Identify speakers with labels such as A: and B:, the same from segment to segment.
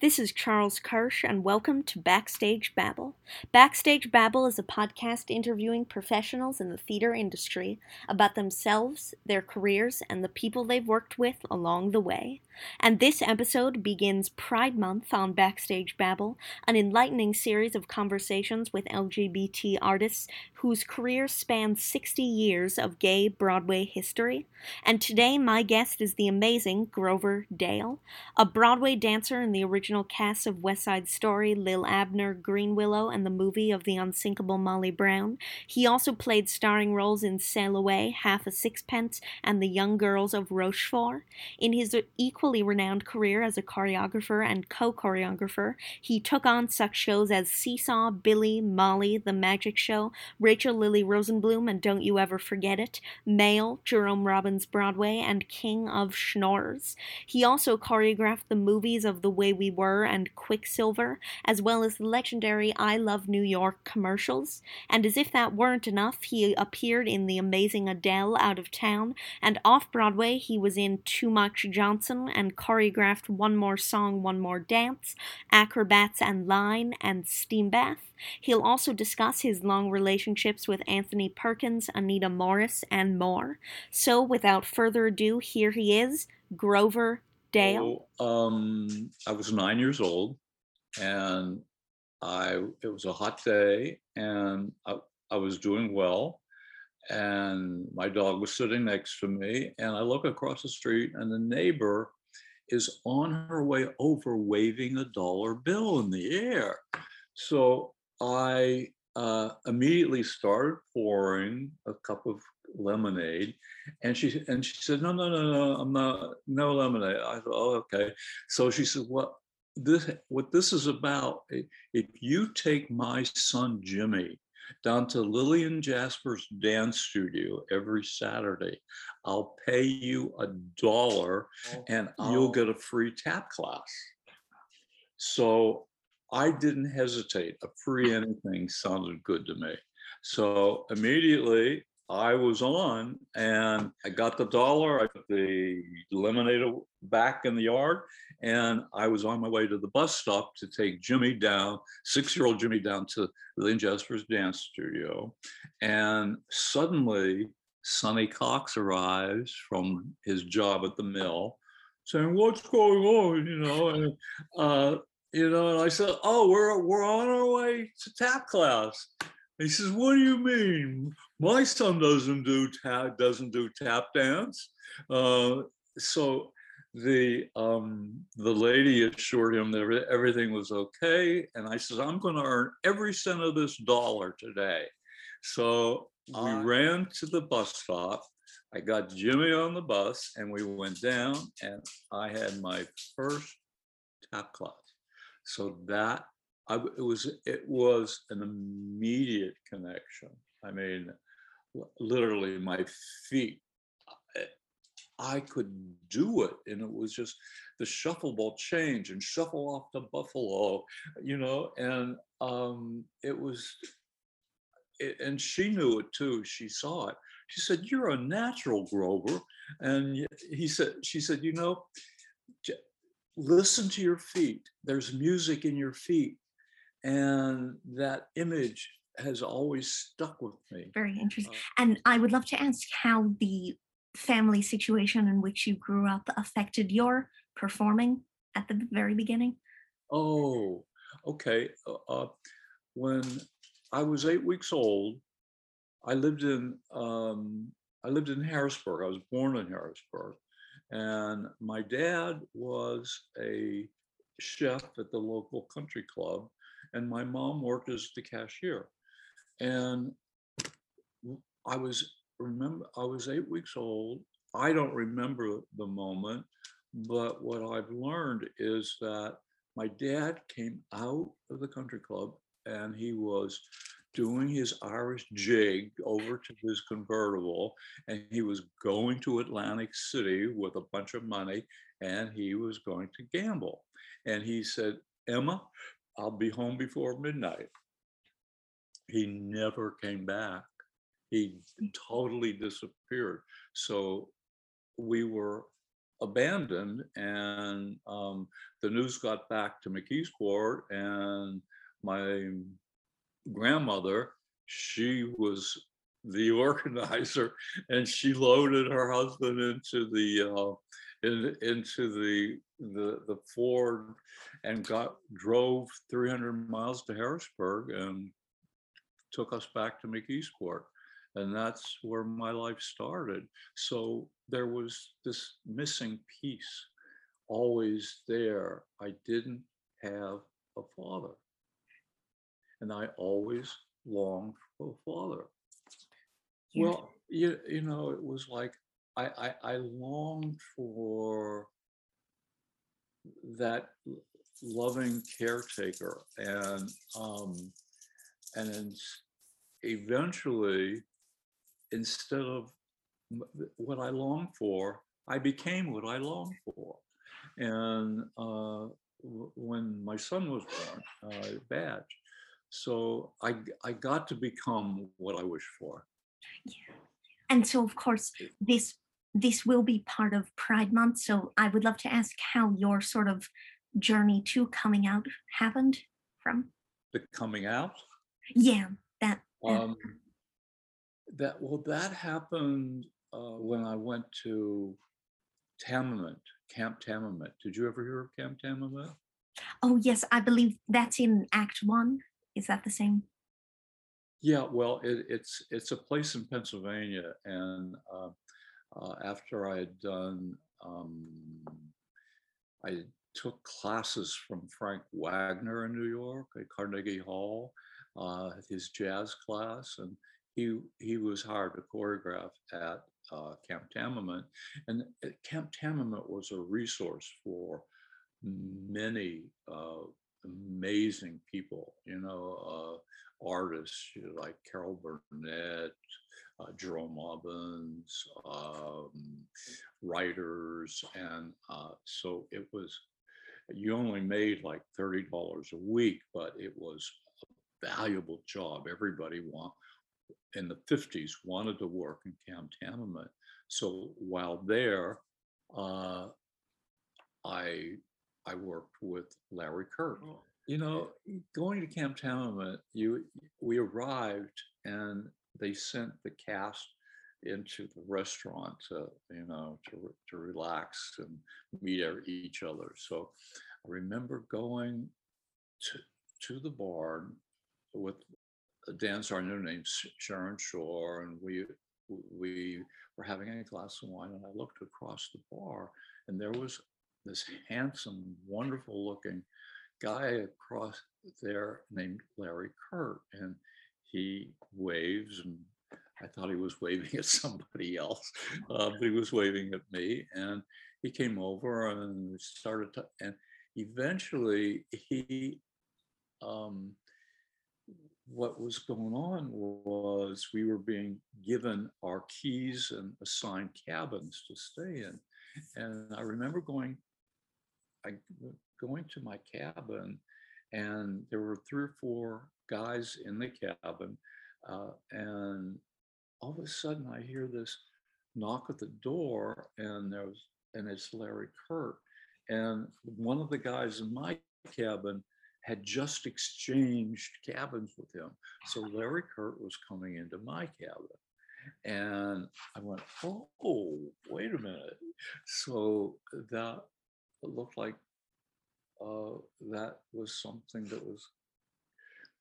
A: this is Charles Kirsch, and welcome to Backstage Babble. Backstage Babble is a podcast interviewing professionals in the theater industry about themselves, their careers, and the people they've worked with along the way. And this episode begins Pride Month on Backstage Babble, an enlightening series of conversations with LGBT artists whose careers span 60 years of gay Broadway history. And today, my guest is the amazing Grover Dale, a Broadway dancer in the original cast of West Side Story, Lil Abner, Greenwillow, and the movie of the unsinkable Molly Brown. He also played starring roles in Sail Away, Half a Sixpence, and The Young Girls of Rochefort. In his equal renowned career as a choreographer and co choreographer, he took on such shows as Seesaw, Billy, Molly, The Magic Show, Rachel Lily Rosenbloom, and Don't You Ever Forget It, Male, Jerome Robbins Broadway, and King of Schnorrers. He also choreographed the movies of The Way We Were and Quicksilver, as well as the legendary I Love New York commercials. And as if that weren't enough, he appeared in The Amazing Adele Out of Town, and off Broadway, he was in Too Much Johnson and choreographed One More Song, One More Dance, Acrobats and Line, and Steam Bath. He'll also discuss his long relationships with Anthony Perkins, Anita Morris, and more. So, without further ado, here he is, Grover Dale.
B: Oh, um, I was nine years old, and I it was a hot day, and I, I was doing well and my dog was sitting next to me and i look across the street and the neighbor is on her way over waving a dollar bill in the air. So I uh, immediately started pouring a cup of lemonade and she and she said no no no no i'm not no lemonade i thought oh okay so she said what this what this is about if you take my son jimmy down to Lillian Jasper's dance studio every Saturday. I'll pay you a dollar oh, and you'll oh. get a free tap class. So I didn't hesitate. A free anything sounded good to me. So immediately I was on and I got the dollar, I put the lemonade back in the yard, and I was on my way to the bus stop to take Jimmy down, six year old Jimmy down to Lynn Jasper's dance studio. And suddenly, Sonny Cox arrives from his job at the mill saying, What's going on? You know, and uh, you know, and I said, Oh, we're we're on our way to tap class. He says, "What do you mean? My son doesn't do tap doesn't do tap dance." Uh, so the um, the lady assured him that everything was okay, and I says, "I'm going to earn every cent of this dollar today." So we uh, ran to the bus stop. I got Jimmy on the bus, and we went down, and I had my first tap class. So that I, it was it was an immediate connection. I mean, literally, my feet. I could do it, and it was just the shuffle ball change and shuffle off to Buffalo, you know, and um, it was. It, and she knew it too. She saw it. She said, "You're a natural, Grover," and he said, "She said, you know." listen to your feet. There's music in your feet and that image has always stuck with me.
A: Very interesting. Uh, and I would love to ask how the family situation in which you grew up affected your performing at the very beginning.
B: Oh, okay. Uh, uh when I was eight weeks old, I lived in um, I lived in Harrisburg. I was born in Harrisburg, and my dad was a chef at the local country club, and my mom worked as the cashier. And I was remember I was eight weeks old. I don't remember the moment, but what I've learned is that my dad came out of the country club and he was doing his Irish jig over to his convertible and he was going to Atlantic City with a bunch of money and he was going to gamble. And he said, Emma, I'll be home before midnight. He never came back. He totally disappeared. So we were abandoned and um, the news got back to McKeesport and my grandmother, she was the organizer and she loaded her husband into the uh, in, into the, the the Ford and got drove 300 miles to Harrisburg and took us back to McKeesport and that's where my life started. So there was this missing piece always there. I didn't have a father. And i always longed for a father.
A: Yeah.
B: well you, you know it was like I, I i longed for that loving caretaker and um and eventually instead of what I longed for, I became what I longed for. And uh, w- when my son was born, uh, Badge, so I got to become what I wished for. Thank you.
A: And so, of course, this this will be part of Pride Month. So I would love to ask how your sort of journey to coming out happened from.
B: The coming out.
A: Yeah, that.
B: Um, that well, that happened uh, when I went to Tamiment, Camp Tamiment. Did you ever hear of Camp Tamiment?
A: oh yes, I believe that's in Act One. Is that the same?
B: Yeah, well, it, it's it's a place in Pennsylvania, and uh, uh, after I had done, um, I took classes from Frank Wagner in New York at Carnegie Hall, uh, his jazz class, and he he was hired to choreograph at uh, Camp Tamiment, and uh, Camp Tamiment was a resource for many uh, amazing people, you know. Uh, artists you know, like Carol Burnett, uh, Jerome Robbins, um, writers, and uh, so it was. You only made like thirty dollars a week, but it was a valuable job. Everybody want in the fifties wanted to work in Camp Tamiment. So while there, uh, I I worked with Larry Kert. You know, going to Camp Tamiment, you we arrived and they sent the cast into the restaurant to you know to to relax and meet each other. So I remember going to to the barn with a dancer I named Sharon Shore, and we we were having a glass of wine, and I looked across the bar, and there was this handsome, wonderful looking guy across there named Larry Kert, and he waves, and I thought he was waving at somebody else, uh, but he was waving at me, and he came over and started to, and eventually he, um, what was going on was we were being given our keys and assigned cabins to stay in, and I remember going I going to my cabin, and there were three or four guys in the cabin, uh, and all of a sudden I hear this knock at the door, and there was and it's Larry Kert, and one of the guys in my cabin had just exchanged cabins with him, so Larry Kert was coming into my cabin. And I went, oh, wait a minute. So that looked like uh, that was something that was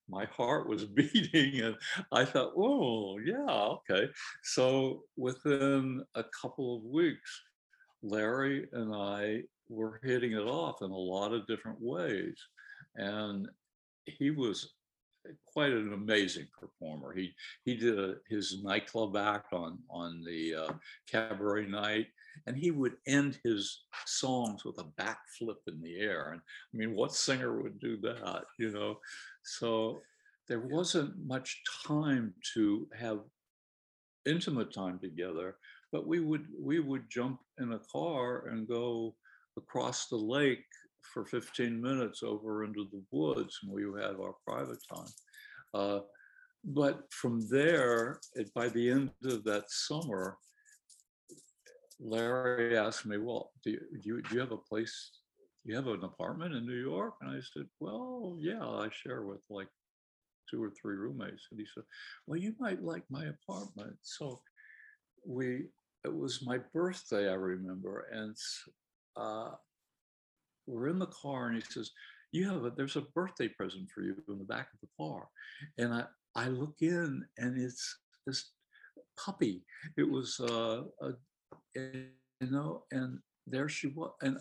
B: my heart was beating and i thought oh yeah okay. So within a couple of weeks larry and i were hitting it off in a lot of different ways and he was quite an amazing performer. He he did a, his nightclub act on on the uh, cabaret night, and he would end his songs with a backflip in the air. And I mean, what singer would do that? You know, so there wasn't much time to have intimate time together, but we would we would jump in a car and go across the lake for 15 minutes over into the woods and we had our private time. Uh, but from there, it, by the end of that summer, Larry asked me, well, do you, do you, do you have a place, do you have an apartment in New York? And I said, well, yeah, I share with like two or three roommates. And he said, well, you might like my apartment. So we, it was my birthday, I remember. And uh, we're in the car and he says, you have a, there's a birthday present for you in the back of the car. And I, I look in and it's this puppy. It was, uh, a, you know, and there she was. And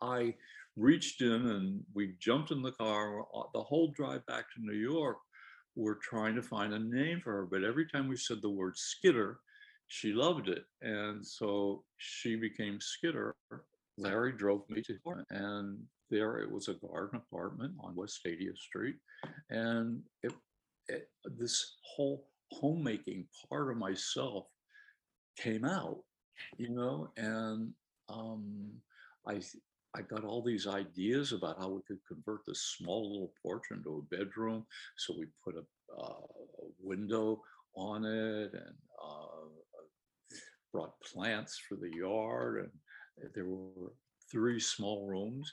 B: I reached in and we jumped in the car. The whole drive back to New York, we're trying to find a name for her. But every time we said the word Skitter, she loved it. And so she became Skitter. Larry drove me to and there it was a garden apartment on West 80th Street. And it, it, this whole homemaking part of myself came out, you know, and um, I I got all these ideas about how we could convert this small little porch into a bedroom. So we put a, uh, a window on it and uh, brought plants for the yard. And there were three small rooms.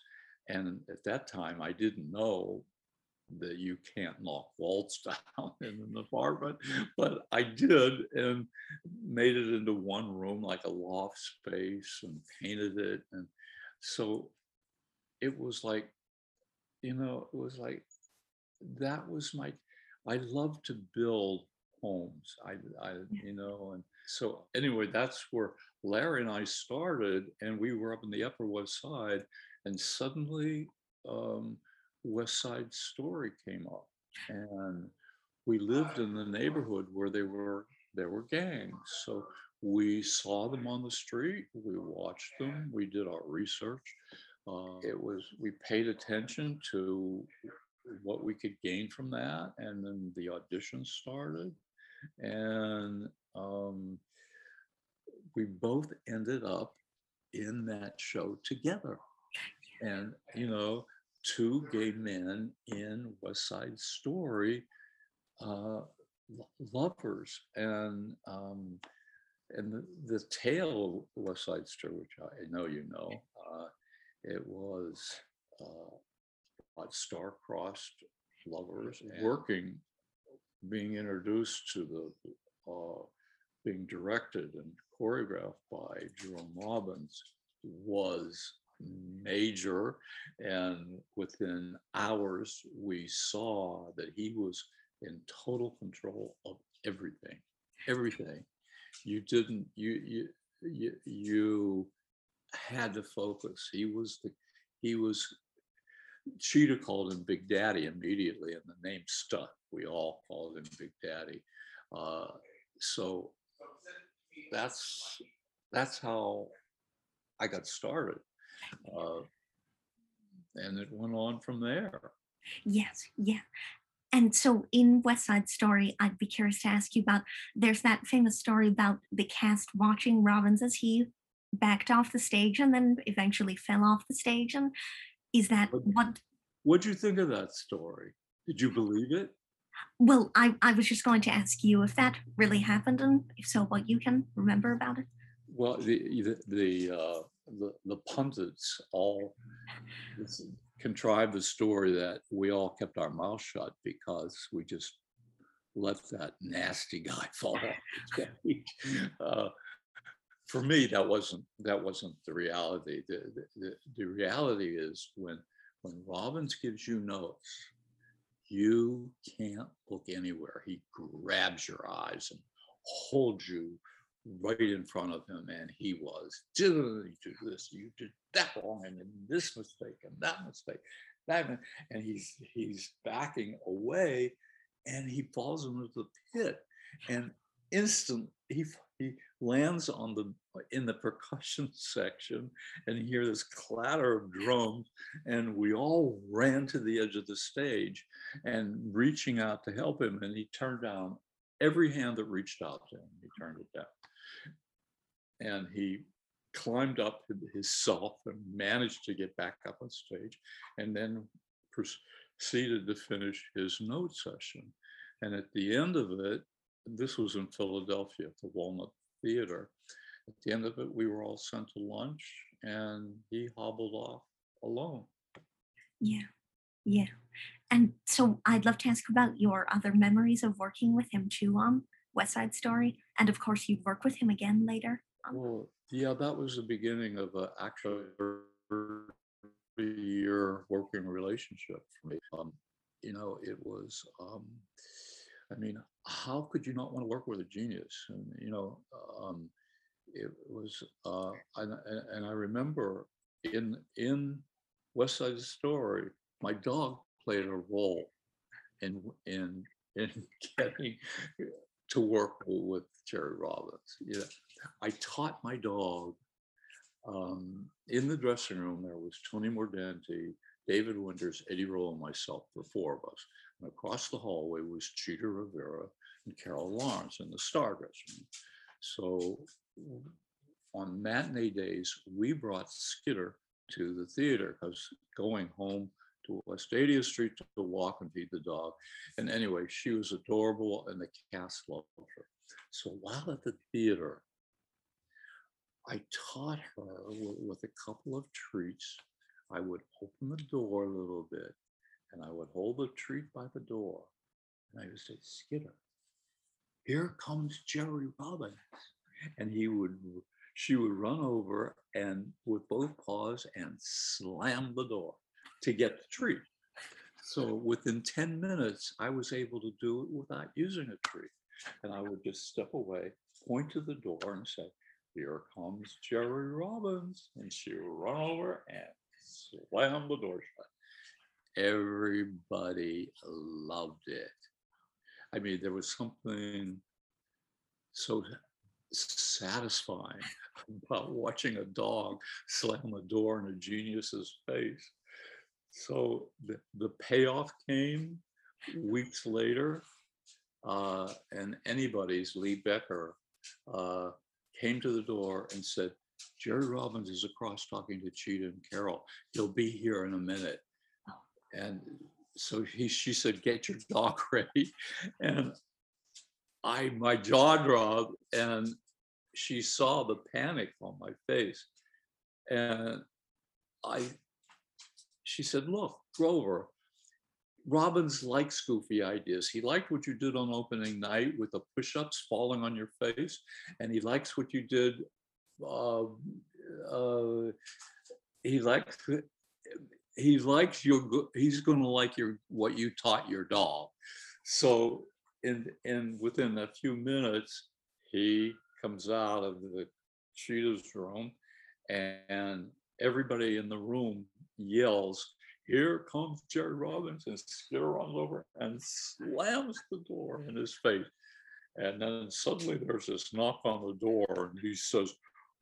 B: And at that time, I didn't know that you can't knock walls down in an apartment, but I did and made it into one room, like a loft space, and painted it. And so it was like, you know, it was like that was my. I love to build homes. I, I, you know, and so anyway, that's where Larry and I started, and we were up in the Upper West Side, and suddenly um, West Side Story came up, and we lived in the neighborhood where they were there were gangs. So we saw them on the street, we watched them, we did our research. Uh, it was we paid attention to what we could gain from that, and then the audition started, and um, we both ended up in that show together. And, you know, two gay men in West Side Story, uh, lovers. And, um, and the, the tale of West Side Story, which I know you know, uh, it was uh, star-crossed lovers working, being introduced to the uh, being directed and choreographed by Jerome Robbins was major. And within hours, we saw that he was in total control of everything, everything. You didn't, you, you, you, you had to focus. He was the, he was, Chita called him Big Daddy immediately, and the name stuck. We all called him Big Daddy. Uh, so that's that's how I got started, uh, and it went on from there.
A: Yes, yeah. And so in West Side Story, I'd be curious to ask you about. There's that famous story about the cast watching Robbins as he backed off the stage and then eventually fell off the stage. And is that what? What
B: What'd you think of that story? Did you believe it?
A: Well, I, I was just going to ask you if that really happened, and if so, what you can remember about it.
B: Well, the the the uh, the, the pundits all contrived the story that we all kept our mouth shut because we just let that nasty guy fall off the stage. Uh, for me, that wasn't that wasn't the reality. The, the, the reality is when when Robbins gives you notes you can't look anywhere. He grabs your eyes and holds you right in front of him, and he was, you do this, you did that wrong, and this mistake, and that mistake, that, and he's he's backing away, and he falls into the pit and instant he he lands on the in the percussion section and hear this clatter of drums and we all ran to the edge of the stage and reaching out to help him and he turned down every hand that reached out to him he turned it down. And he climbed up himself and managed to get back up on stage and then proceeded to finish his note session. And at the end of it this was in Philadelphia at the Walnut Theater. At the end of it, we were all sent to lunch and he hobbled off alone.
A: Yeah, yeah. And so I'd love to ask about your other memories of working with him too on West Side Story. And of course, you'd work with him again later.
B: Well, yeah, that was the beginning of an actual year working relationship for me. Um, you know, it was um, I mean, how could you not want to work with a genius? And you know, um, it was, uh, and, and I remember in in West Side Story, my dog played a role in in in getting to work with Jerry Robbins. You know, I taught my dog um, in the dressing room. There was Tony Mordente, David Winters, Eddie Rowe, and myself, the four of us. Across the hallway was Chita Rivera and Carol Lawrence in the star dressing room. So on matinee days, we brought Skitter to the theater because going home to West 80th Street to walk and feed the dog. And anyway, she was adorable and the cast loved her. So while at the theater, I taught her with a couple of treats I would open the door a little bit and I would hold the treat by the door and I would say, Skitter, here comes Jerry Robbins. And he would, she would run over and with both paws and slam the door to get the treat. So within 10 minutes, I was able to do it without using a treat. And I would just step away, point to the door and say, here comes Jerry Robbins. And she would run over and slam the door shut. Everybody loved it. I mean, there was something so satisfying about watching a dog slam a door in a genius's face. So the, the payoff came weeks later, uh, and anybody's Lee Becker uh, came to the door and said, Jerry Robbins is across talking to Chita and Carol. He'll be here in a minute. And so he, she said, get your dog ready. And I, my jaw dropped and she saw the panic on my face. And I, she said, look, Grover, Robbins likes goofy ideas. He liked what you did on opening night with the push-ups falling on your face, and he likes what you did uh, uh, he likes he likes your he's going to like your what you taught your dog so and and within a few minutes he comes out of the Chita's room and everybody in the room yells here comes Jerry Robbins and Skitter runs over and slams the door in his face and then suddenly there's this knock on the door and he says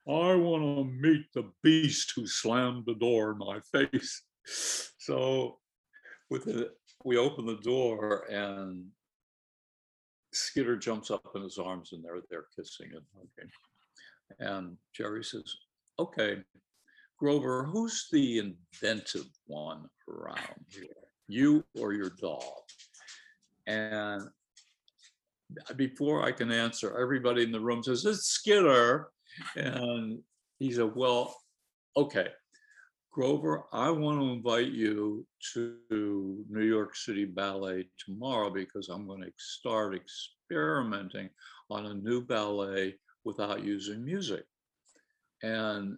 B: I want to meet the beast who slammed the door in my face. So with it, we open the door and Skitter jumps up in his arms and they're there kissing and hugging. And Jerry says, okay, Grover, who's the inventive one around here? You or your dog? And before I can answer, everybody in the room says, it's Skitter. And he said, Well, okay, Grover, I want to invite you to New York City Ballet tomorrow because I'm going to start experimenting on a new ballet without using music. And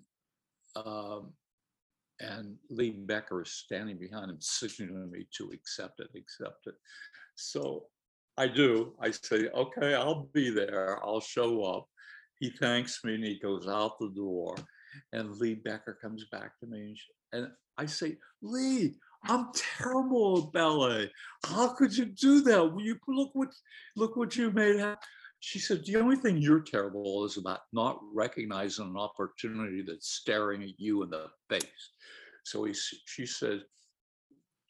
B: um, and Lee Becker is standing behind him, signaling me to accept it, accept it. So I do. I say, okay, I'll be there. I'll show up. He thanks me and he goes out the door. And Lee Becker comes back to me and I say, Lee, I'm terrible at ballet. How could you do that? Well, you look what look what you made happen. She said, the only thing you're terrible is about not recognizing an opportunity that's staring at you in the face. So he, she said,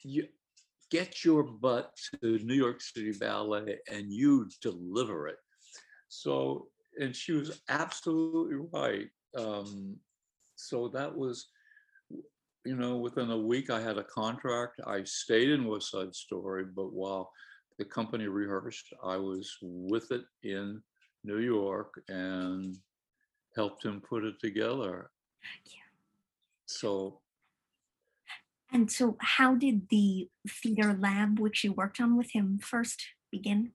B: you get your butt to New York City Ballet and you deliver it. So, and she was absolutely right. Um, so that was, you know, within a week I had a contract. I stayed in West Side Story, but while the company rehearsed. I was with it in New York and helped him put it together.
A: Yeah.
B: So,
A: And so, how did the theater lab, which you worked on with him, first begin?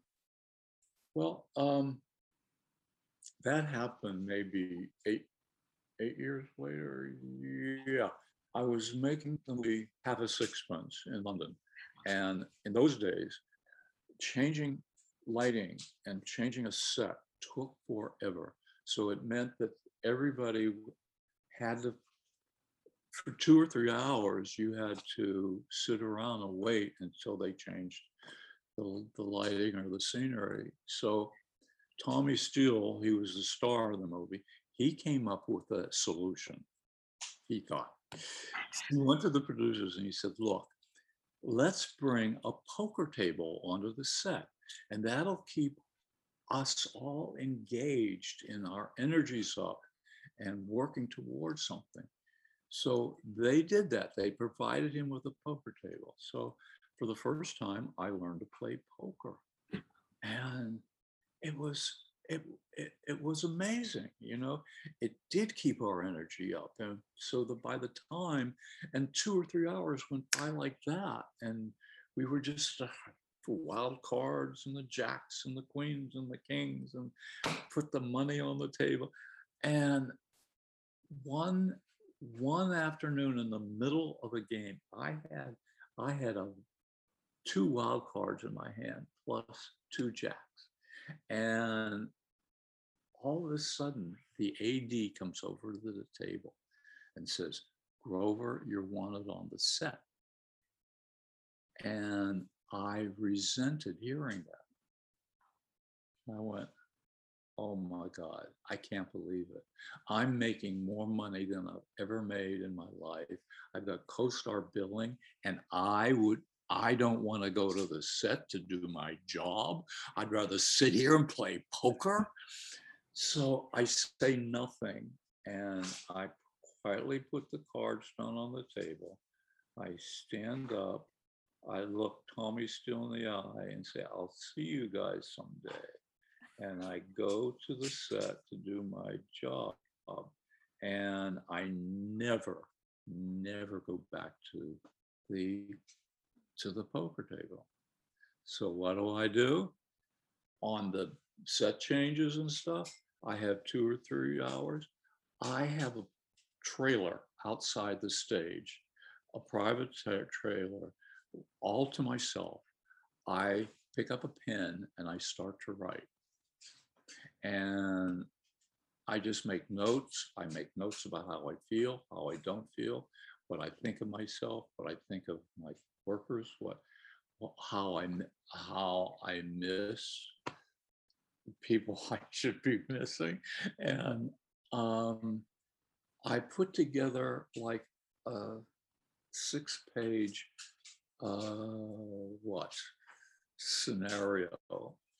B: well, um, that happened maybe eight eight years later. Yeah, I was making movie Half a Sixpence in London, and in those days, changing lighting and changing a set took forever. So it meant that everybody had to, for two or three hours, you had to sit around and wait until they changed the, the lighting or the scenery. So Tommy Steele, he was the star of the movie, he came up with a solution, he thought. He went to the producers and he said, look, let's bring a poker table onto the set and that'll keep us all engaged in our energies up and working towards something. So they did that. They provided him with a poker table. So for the first time, I learned to play poker. And it was it, it, it was amazing, you know. It did keep our energy up, and so that by the time, and two or three hours went by like that, and we were just uh, wild cards and the jacks and the queens and the kings, and put the money on the table, and one one afternoon in the middle of a game, I had I had a two wild cards in my hand plus two jacks. And all of a sudden, the AD comes over to the table and says, Grover, you're wanted on the set. And I resented hearing that. I went, oh my God, I can't believe it. I'm making more money than I've ever made in my life. I've got co-star billing and I would I don't want to go to the set to do my job. I'd rather sit here and play poker. So I say nothing and I quietly put the cards down on the table. I stand up. I look Tommy Steele in the eye and say, I'll see you guys someday. And I go to the set to do my job. And I never, never go back to the to the poker table. So what do I do? On the set changes and stuff, I have two or three hours. I have a trailer outside the stage, a private trailer, all to myself. I pick up a pen and I start to write. And I just make notes. I make notes about how I feel, how I don't feel, what I think of myself, what I think of my workers, what how I how I miss people I should be missing. And um, I put together like a six page, uh, what, scenario.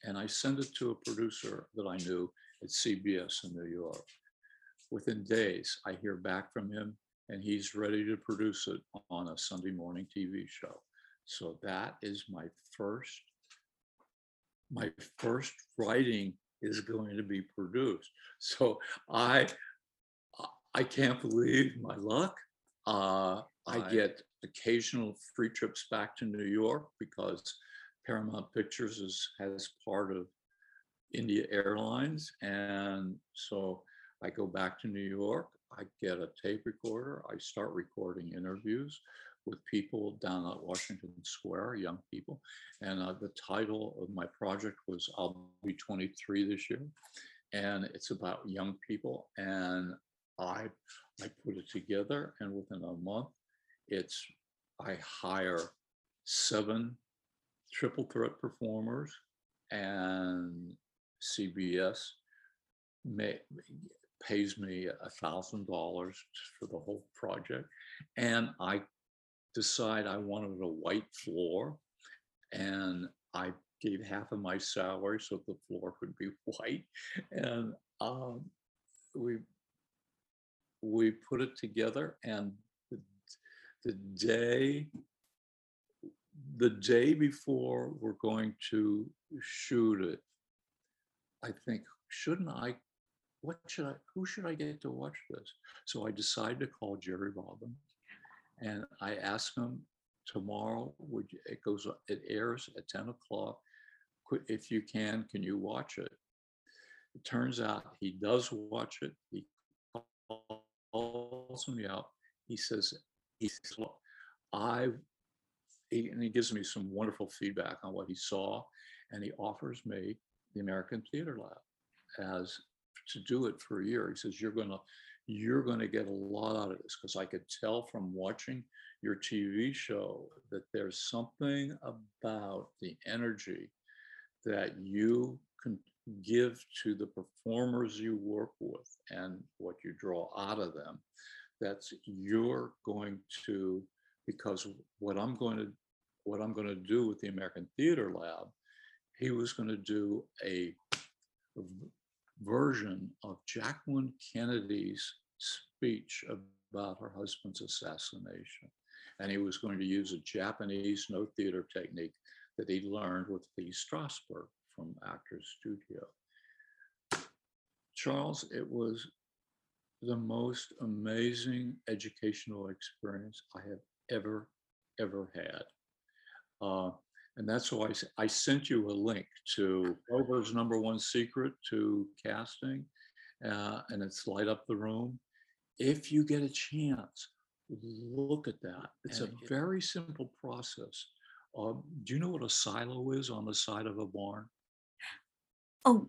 B: And I sent it to a producer that I knew at CBS in New York. Within days, I hear back from him and he's ready to produce it on a Sunday morning TV show. So that is my first my first writing is going to be produced. So I I can't believe my luck. Uh, I get occasional free trips back to New York because Paramount Pictures is has part of India Airlines, and so I go back to New York. I get a tape recorder. I start recording interviews with people down at Washington Square, young people. And uh, the title of my project was I'll Be 23 this year. And it's about young people. And I, I put it together, and within a month, it's I hire seven triple threat performers and CBS may, pays me a thousand dollars for the whole project and i decide i wanted a white floor and i gave half of my salary so the floor could be white and um, we we put it together and the, the day the day before we're going to shoot it i think shouldn't i what should i who should i get to watch this? So i decided to call jerry robbins and i asked him tomorrow would you, it goes it airs at 10 o'clock. If you can can you watch it? It turns out he does watch it. He calls me up. He says he says, i he, and he gives me some wonderful feedback on what he saw and he offers me the american theater lab as to do it for a year. He says you're gonna you're gonna get a lot out of this because i could tell from watching your tv show that there's something about the energy that you can give to the performers you work with and what you draw out of them that's you're going to because what i'm going to what i'm going to do with the american theater lab he was going to do a version of jacqueline kennedy's speech about her husband's assassination and he was going to use a japanese Noh theater technique that he learned with Lee Strasberg from Actors Studio. Charles, it was the most amazing educational experience I have ever, ever had. Uh, and that's why I, I, sent you a link to Grover's number one secret to casting, uh, and it's light up the room. If you get a chance, look at that. It's and a very simple process. Um, do you know what a silo is on the side of a barn?
A: Oh,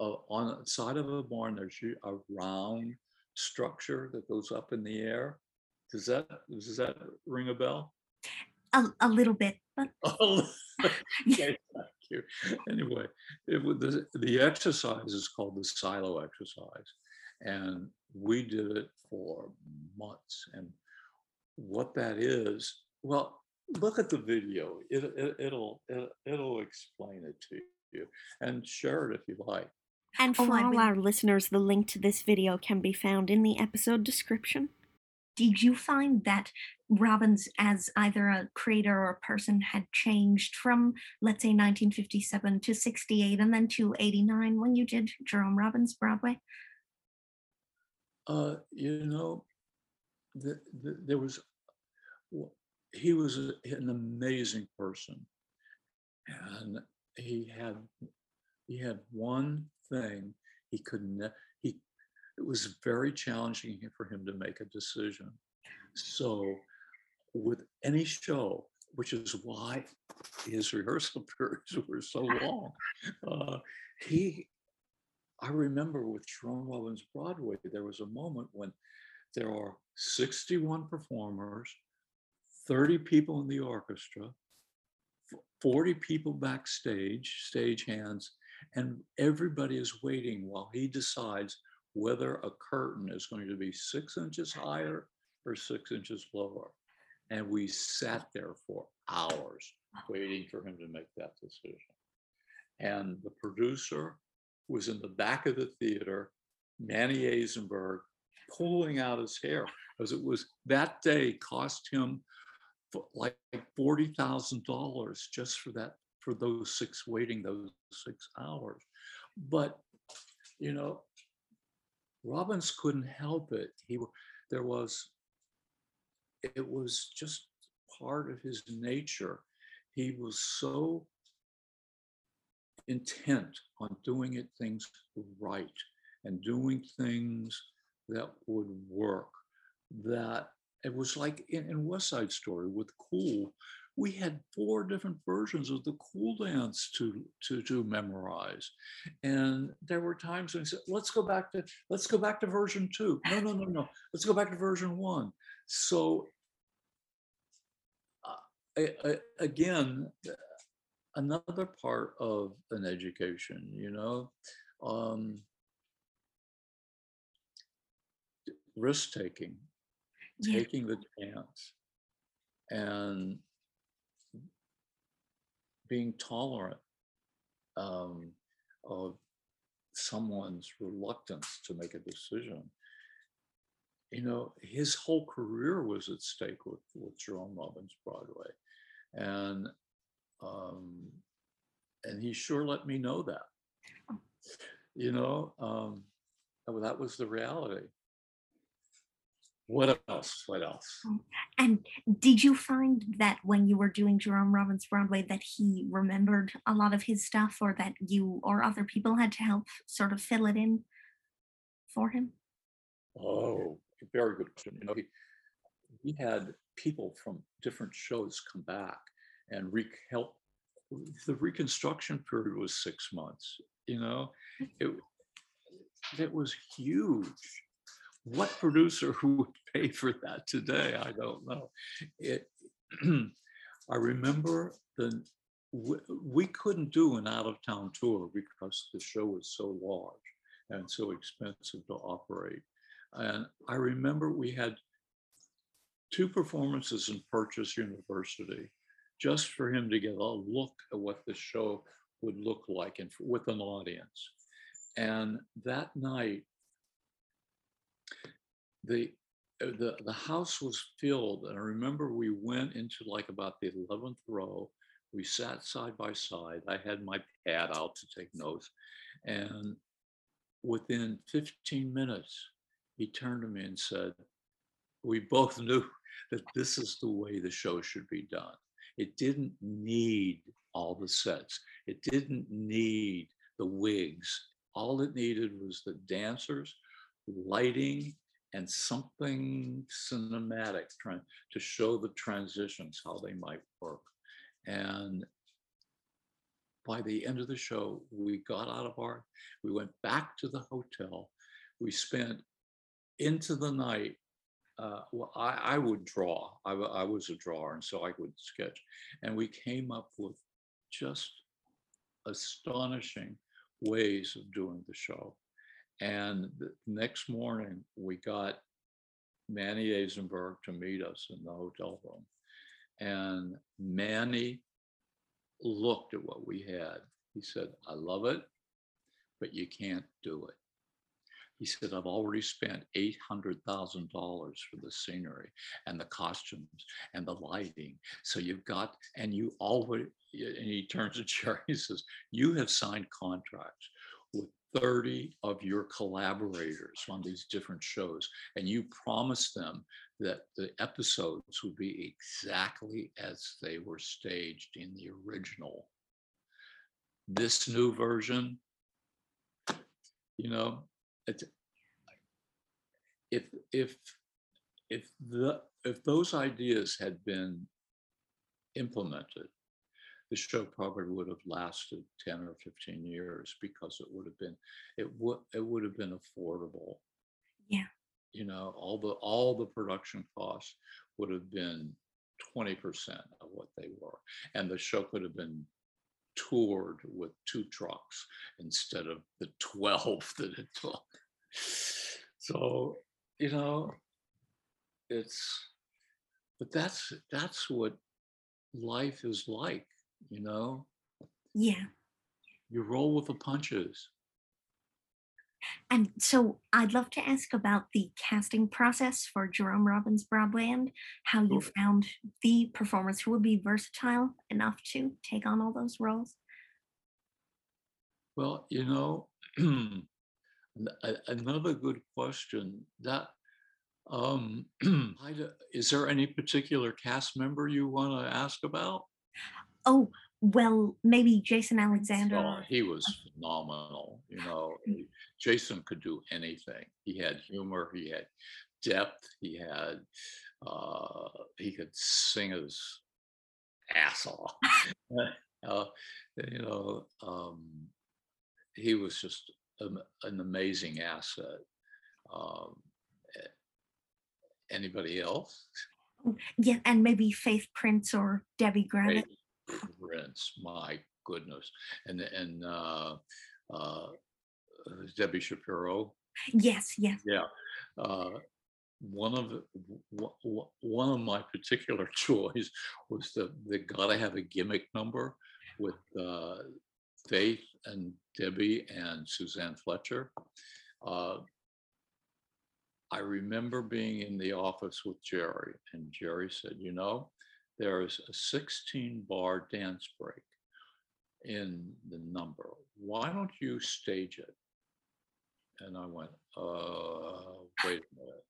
B: Uh, on the side of a barn, there's a round structure that goes up in the air. Does that does that ring a bell?
A: A, a little bit, but
B: Oh, okay, thank you. Anyway, it the, the exercise is called the silo exercise, and we did it for months. And what that is, well, look at the video. It, it, it'll it, it'll explain it to you, and share it if you like.
A: And oh, for oh, all our listeners, the link to this video can be found in the episode description. Did you find that Robbins, as either a creator or a person, had changed from, let's say, 1957 to 68 and then to 89 when you did Jerome Robbins Broadway?
B: Uh, you know, the, the, there was he was an amazing person and he had he had one thing he couldn't it was very challenging for him to make a decision. So with any show which is why his rehearsal periods were so long uh, he i remember with jerome robbins broadway there was a moment when there are 61 performers 30 people in the orchestra, 40 people backstage, stage hands, and everybody is waiting while he decides whether a curtain is going to be six inches higher or six inches lower. And we sat there for hours waiting for him to make that decision. And the producer was in the back of the theater, Manny Azenberg, pulling out his hair because it was that day cost him like forty thousand dollars just for that for those six waiting those six hours. But you know, Robbins couldn't help it. He there was it was just part of his nature. He was so intent on doing it things right and doing things that would work that it was like in, in West Side Story with Cool. We had four different versions of the cool dance to, to, to memorize. And there were times when he said, let's go back to let's go back to version two. No, no, no, no. Let's go back to version one. So a- a- again, another part of an education, you know, um, risk taking,
A: Yeah.
B: taking the chance, and being tolerant um, of someone's reluctance to make a decision. You know, his whole career was at stake with, with Jerome Robbins Broadway, and um, and he sure let me know that.
A: Oh.
B: You know, um, that was the reality. What else? What else? Mm.
A: And did you find that when you were doing Jerome Robbins Broadway that he remembered a lot of his stuff or that you or other people had to help sort of fill it in for him?
B: Oh, very good question. You know, he, he had people from different shows come back and re- help. The reconstruction period was six months. You know, mm. it it was huge. What producer who would pay for that today? I don't know. It. I remember the we, we couldn't do an out of town tour because the show was so large and so expensive to operate. And I remember we had two performances in Purchase University just for him to get a look at what the show would look like and with an audience. And that night, the uh, the the house was filled, and I remember we went into like about the eleventh row. We sat side by side. I had my pad out to take notes, and within 15 minutes, he turned to me and said, "We both knew that this is the way the show should be done. It didn't need all the sets. It didn't need the wigs. All it needed was the dancers, lighting, and something cinematic trying to show the transitions, how they might work. And by the end of the show, we got out of our, we went back to the hotel. We spent into the night. Uh, well, I, I would draw. I was a drawer, and so I would sketch. And we came up with just astonishing ways of doing the show. And the next morning, we got Manny Azenberg to meet us in the hotel room. And Manny looked at what we had. He said, I love it, but you can't do it. He said, I've already spent $800,000 for the scenery and the costumes and the lighting. So you've got, and you already, and he turns to Jerry and says, You have signed contracts with 30 of your collaborators on these different shows, and you promised them that the episodes would be exactly as they were staged in the original. This new version, you know, if if if the if those ideas had been implemented, the show probably would have lasted 10 or 15 years because it would have been it would it would have been affordable.
A: Yeah.
B: you know all the all the production costs would have been 20% of what they were and the show could have been toured with two trucks instead of the 12 that it took. So you know it's but that's that's what life is like you know
A: Yeah.
B: you roll with the punches
A: And so I'd love to ask about the casting process for Jerome Robbins Broadway and how you
B: Sure.
A: found the performers who would be versatile enough to take on all those roles.
B: well you know another good question that um is there any particular cast member you want to ask about
A: Oh, well, maybe Jason Alexander.
B: Oh, he was phenomenal. You know, Jason could do anything. He had humor. He had depth. He had. Uh, he could sing his ass off. uh, you know, um, he was just an, an amazing asset. Um, anybody else?
A: Mm, Yeah, and maybe Faith Prince or Debbie
B: Gravitte. Prince, my goodness, and and uh, uh, Debbie Shapiro.
A: Yes, yes.
B: Yeah, uh, one of the, one of my particular joys was that they gotta have a gimmick number with uh, Faith and Debbie and Susann Fletcher. Uh, I remember being in the office with Jerry, and Jerry said, "You know, there's a 16 bar dance break in the number. Why don't you stage it?" And I went, "Uh, wait a minute."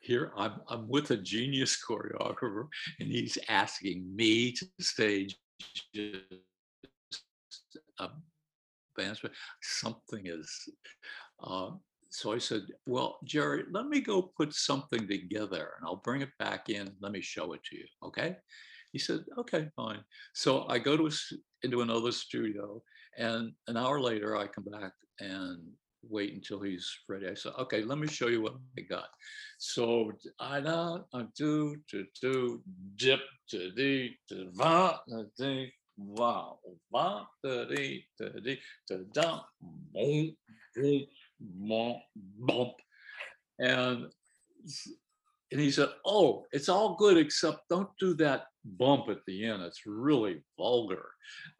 B: Here I'm, I'm with a genius choreographer, and he's asking me to stage a dance break. Something is. Um, so I said, Well, Jerry, let me go put something together and I'll bring it back in. Let me show it to you. Okay. He said, Okay, fine. So I go to a into another studio and an hour later I come back and wait until he's ready. I said, Okay, let me show you what I got. So I don't I do do dip to the to va to the va va to the to the to da boom boom bump, bump. And, and he said, Oh, it's all good, except don't do that bump at the end. It's really vulgar.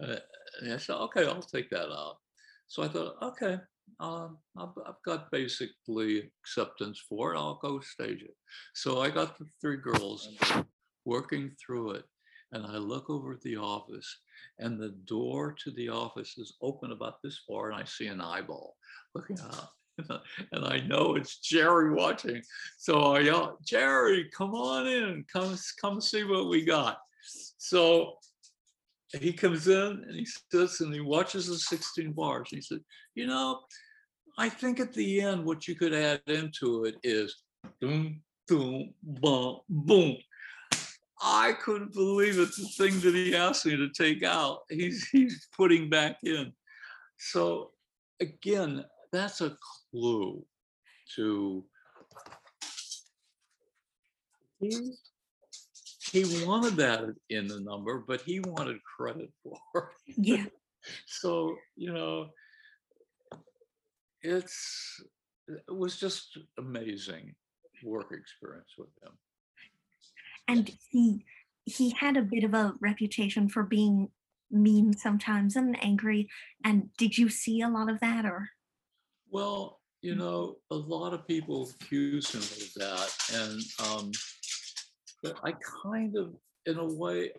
B: Uh, and I said, Okay, I'll take that out. So I thought, Okay, um, I've, I've got basically acceptance for it. I'll go stage it. So I got the three girls working through it. And I look over at the office, and the door to the office is open about this far, and I see an eyeball looking out. And I know it's Jerry watching. So I yell, Jerry, come on in. Come, come see what we got. So he comes in and he sits and he watches the 16 bars. He said, You know, I think at the end, what you could add into it is boom, boom, boom, boom. I couldn't believe it. The thing that he asked me to take out, he's he's putting back in. So again, that's a clue to he, he wanted that in the number, but he wanted credit for it.
A: Yeah.
B: So, you know, it's it was just amazing work experience with him.
A: And he he had a bit of a reputation for being mean sometimes and angry. And did you see a lot of that or
B: Well, you know, a lot of people accuse him of that, and um, but I kind of, in a way,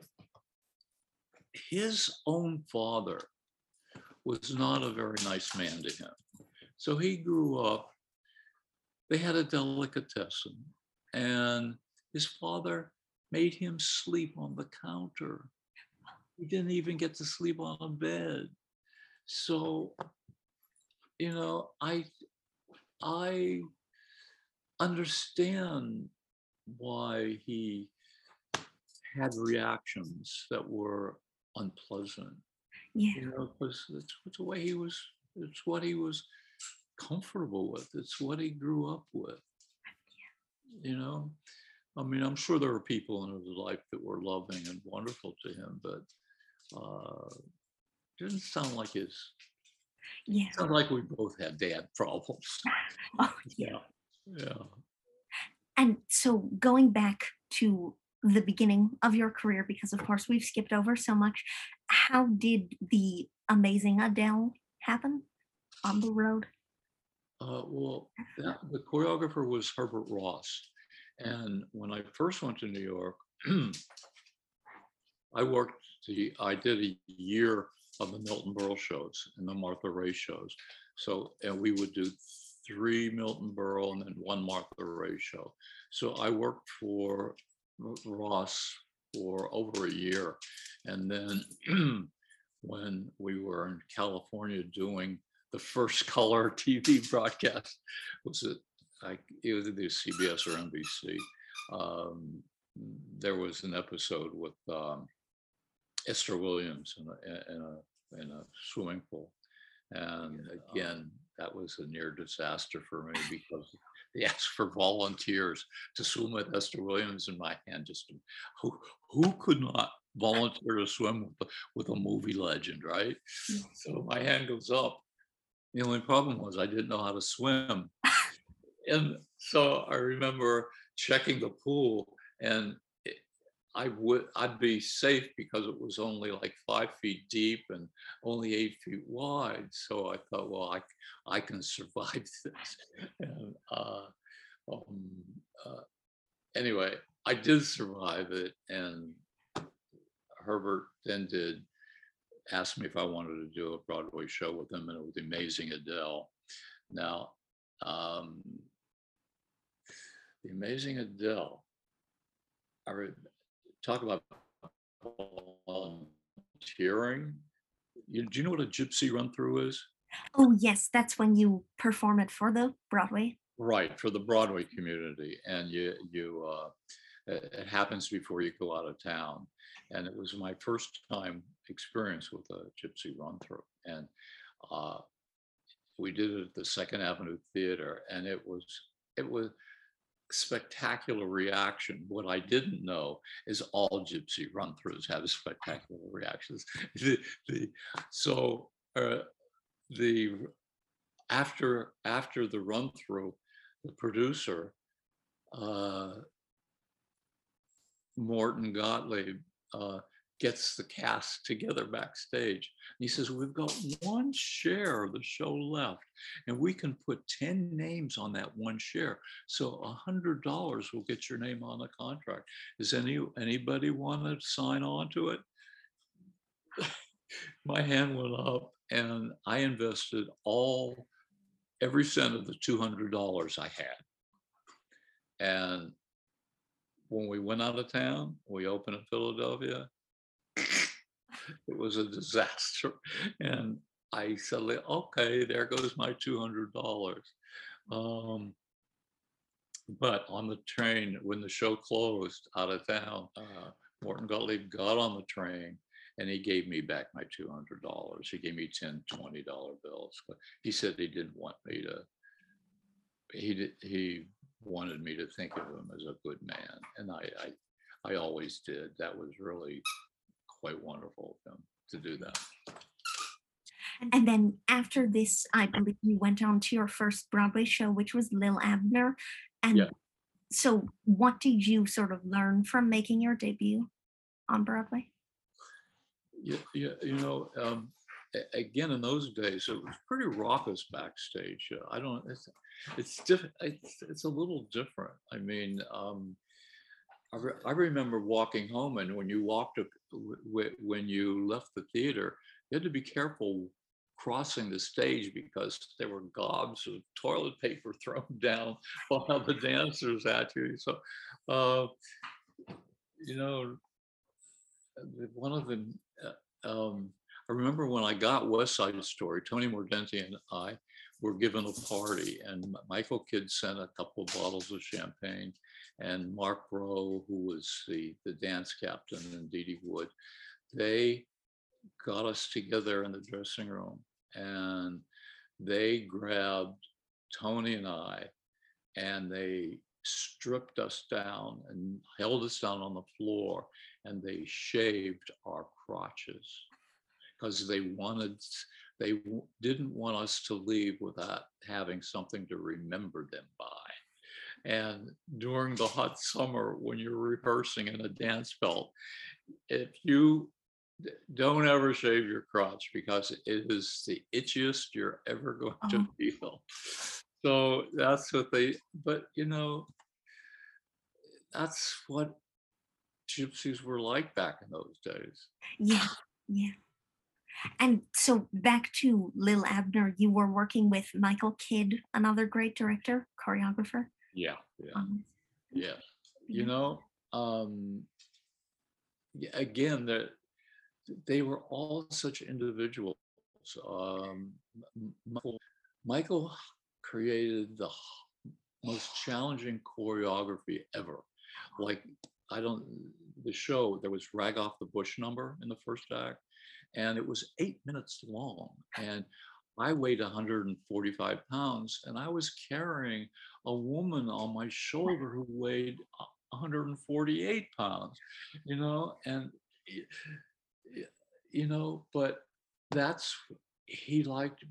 B: his own father was not a very nice man to him. So he grew up. They had a delicatessen, and his father made him sleep on the counter. He didn't even get to sleep on a bed. So, you know, I I understand why he had reactions that were unpleasant.
A: yeah.
B: You know, because it's, it's the way he was. It's what he was comfortable with. It's what he grew up with. Yeah. You know, I mean, I'm sure there were people in his life that were loving and wonderful to him, but uh, didn't sound like his.
A: Yeah.
B: Sounds like we both have dad problems.
A: Oh,
B: Yeah, yeah.
A: And so going back to the beginning of your career, because of course we've skipped over so much, how did the amazing Adele happen on the road?
B: Uh, well, that, the choreographer was Herbert Ross, and when I first went to New York, I worked the I did a year of the Milton Berle shows and the Martha Raye shows. So and we would do three Milton Berle and then one Martha Raye show. So I worked for Ross for over a year, and then when we were in California doing the first color TV broadcast, was it like it was either CBS or NBC. Um, there was an episode with um, Esther Williams and a, in a in a swimming pool, and again that was a near disaster for me because he asked for volunteers to swim with Esther Williams in my hand. Just who who could not volunteer to swim with, with a movie legend, right? So my hand goes up. The only problem was I didn't know how to swim, and so I remember checking the pool, and I would I'd be safe because it was only like five feet deep and only eight feet wide. So I thought, well, I I can survive this. And uh, um, uh, anyway, I did survive it, and Herbert then did ask me if I wanted to do a Broadway show with him, and it was Amazing Adele. Now, um, the Amazing Adele. I talk about volunteering. You, do you know what a gypsy run through is?
A: Oh, yes, that's when you perform it for the Broadway.
B: Right, for the Broadway community. And you, you, uh, it, it happens before you go out of town. And it was my first time experience with a gypsy run through. And uh, we did it at the Second Avenue Theater, and it was, it was, spectacular reaction. What I didn't know is all gypsy run throughs have spectacular reactions. the, the, so uh, the after after the run through, the producer uh, Morton Gottlieb uh, gets the cast together backstage. And he says, We've got one share of the show left, and we can put 10 names on that one share. So $100 will get your name on the contract. Does any, anybody want to sign on to it? My hand went up, and I invested all, every cent of the $200 I had. And when we went out of town, we opened in Philadelphia, it was a disaster. And I said, okay, there goes my $200. Um, but on the train, when the show closed out of town, uh, Morton Gottlieb got on the train and he gave me back my $200. He gave me 10 $20 bills. He said he didn't want me to, he did, he wanted me to think of him as a good man. And I, I, I always did. That was really quite wonderful of him to do that.
A: And then after this, I believe you went on to your first Broadway show, which was Lil Abner. And
B: Yeah.
A: so, what did you sort of learn from making your debut on Broadway?
B: Yeah, yeah, you know, um, again, in those days, it was pretty raucous backstage. I don't, it's, it's different. It's, it's a little different. I mean, um, I, re- I remember walking home, and when you walked up, when you left the theater, you had to be careful crossing the stage because there were gobs of toilet paper thrown down while the dancers at you. So, uh, you know, one of the uh, um, I remember when I got West Side Story, Tony Mordente and I were given a party, and Michael Kidd sent a couple of bottles of champagne, and Mark Rowe, who was the the dance captain, and Dee Dee Wood, they got us together in the dressing room, and they grabbed Tony and I, and they stripped us down and held us down on the floor and they shaved our crotches because they wanted they didn't want us to leave without having something to remember them by and during the hot summer when you're rehearsing in a dance belt if you don't ever shave your crotch because it is the itchiest you're ever going to
A: Oh.
B: feel so that's what they but you know that's what gypsies were like back in those days.
A: Yeah, yeah. And so back to Lil Abner, you were working with Michael Kidd, another great director, choreographer.
B: Yeah, yeah,
A: Um,
B: yeah. You know, um, again, they they were all such individuals. Um, Michael, Michael created the most challenging choreography ever. Like I don't, the show there was "Rag Off the Bush" number in the first act, and it was eight minutes long. And I weighed 145 pounds and I was carrying a woman on my shoulder who weighed 148 pounds, you know, and, you know, but that's, he liked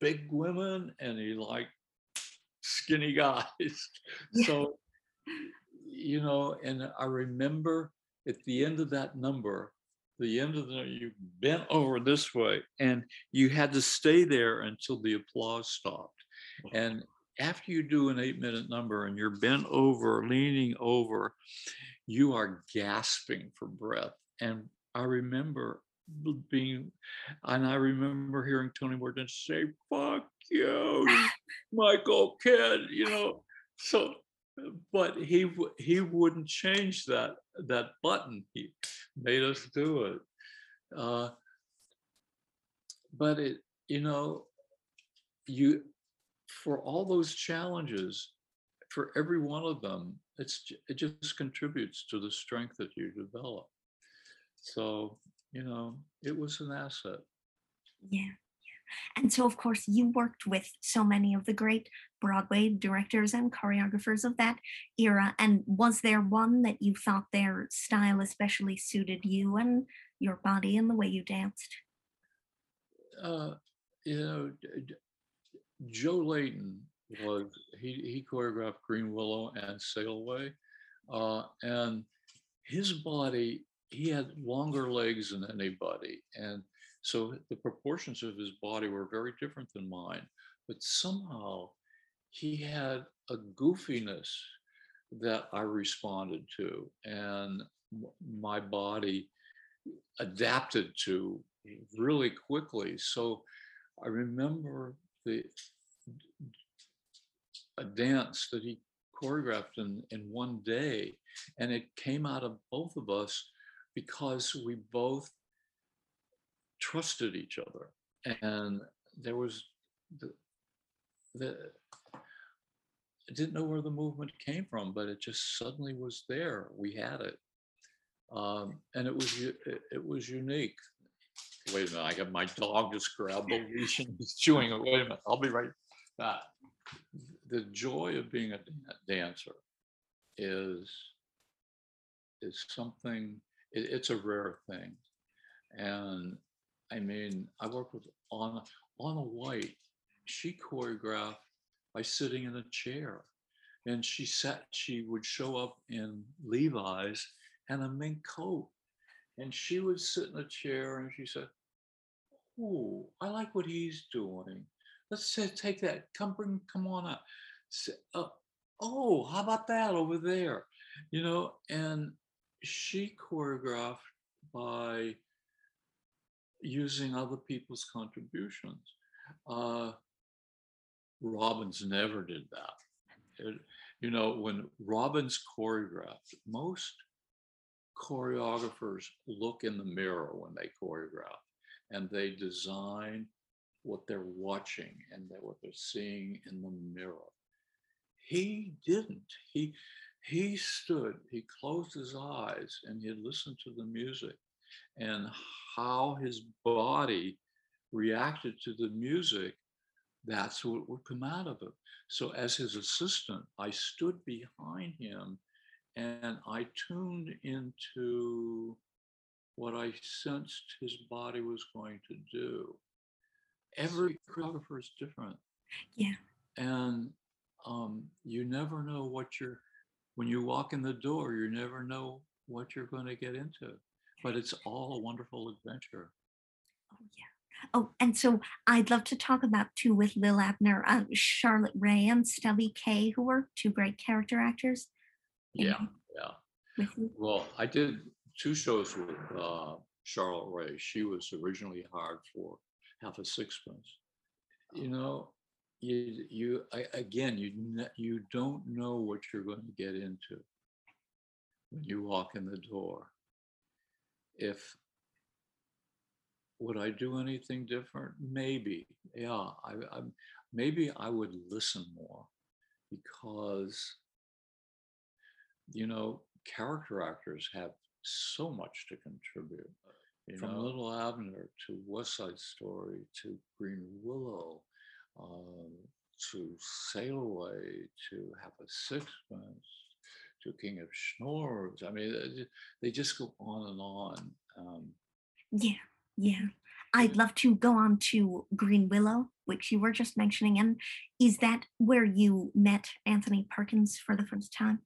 B: big women and he liked skinny guys. Yeah. So, you know, and I remember at the end of that number, the end of the you bent over this way and you had to stay there until the applause stopped. And after you do an eight minute number and you're bent over leaning over you are gasping for breath. And i remember being and i remember hearing tony mordente say fuck you michael kidd you know? So but he he wouldn't change that that button. He made us do it. Uh, but it, you know, you for all those challenges, for every one of them, it's it just contributes to the strength that you develop. So you know, it was an asset.
A: Yeah. And so, of course, you worked with so many of the great Broadway directors and choreographers of that era. And was there one that you thought their style especially suited you and your body and the way you danced?
B: Uh, you know, Joe Layton was he he choreographed Greenwillow and Sail Away, uh, and his body he had longer legs than anybody, and so the proportions of his body were very different than mine, but somehow he had a goofiness that I responded to, and my body adapted to really quickly. So I remember the a dance that he choreographed in, in one day, and it came out of both of us because we both trusted each other and there was the, the I didn't know where the movement came from, but it just suddenly was there. We had it, um, and it was it, it, was unique. Wait a minute! I got my dog just grabbed the leash and he's chewing it. Wait a minute! I'll be right back. The joy of being a dancer is is something. It, it's a rare thing, and I mean, I worked with Onna, Onna White. She choreographed by sitting in a chair. And she sat, she would show up in Levi's and a mink coat. And she would sit in a chair and she said, Oh, I like what he's doing. Let's take that. Come bring, come on up. Uh, oh, how about that over there? You know, and she choreographed by using other people's contributions. Uh, Robbins never did that. It, you know, when Robbins choreographed, most choreographers look in the mirror when they choreograph and they design what they're watching and what they're seeing in the mirror. He didn't. He he stood, he closed his eyes and he listened to the music and how his body reacted to the music, that's what would come out of it. So, as his assistant, I stood behind him and I tuned into what I sensed his body was going to do. Every choreographer is different.
A: Yeah.
B: And um, you never know what you're, when you walk in the door, you never know what you're going to get into but it's all a wonderful adventure.
A: Oh yeah. Oh, and so I'd love to talk about too with Lil Abner, uh, Charlotte Rae and Stubby Kaye, who were two great character actors.
B: Yeah, yeah. Well, I did two shows with uh, Charlotte Rae. She was originally hired for half a sixpence. You know, you you I, again you you don't know what you're going to get into when you walk in the door if would I do anything different? Maybe. Yeah, I, I maybe I would listen more because you know character actors have so much to contribute. from
C: know?
B: Little Abner to West Side Story to Green Willow um, to Sail Away to Half a Sixpence to King of Schnorrers. I mean, they they just go on and on. Um,
A: Yeah, yeah. I'd love to go on to Greenwillow, which you were just mentioning. And is that where you met Anthony Perkins for the first time?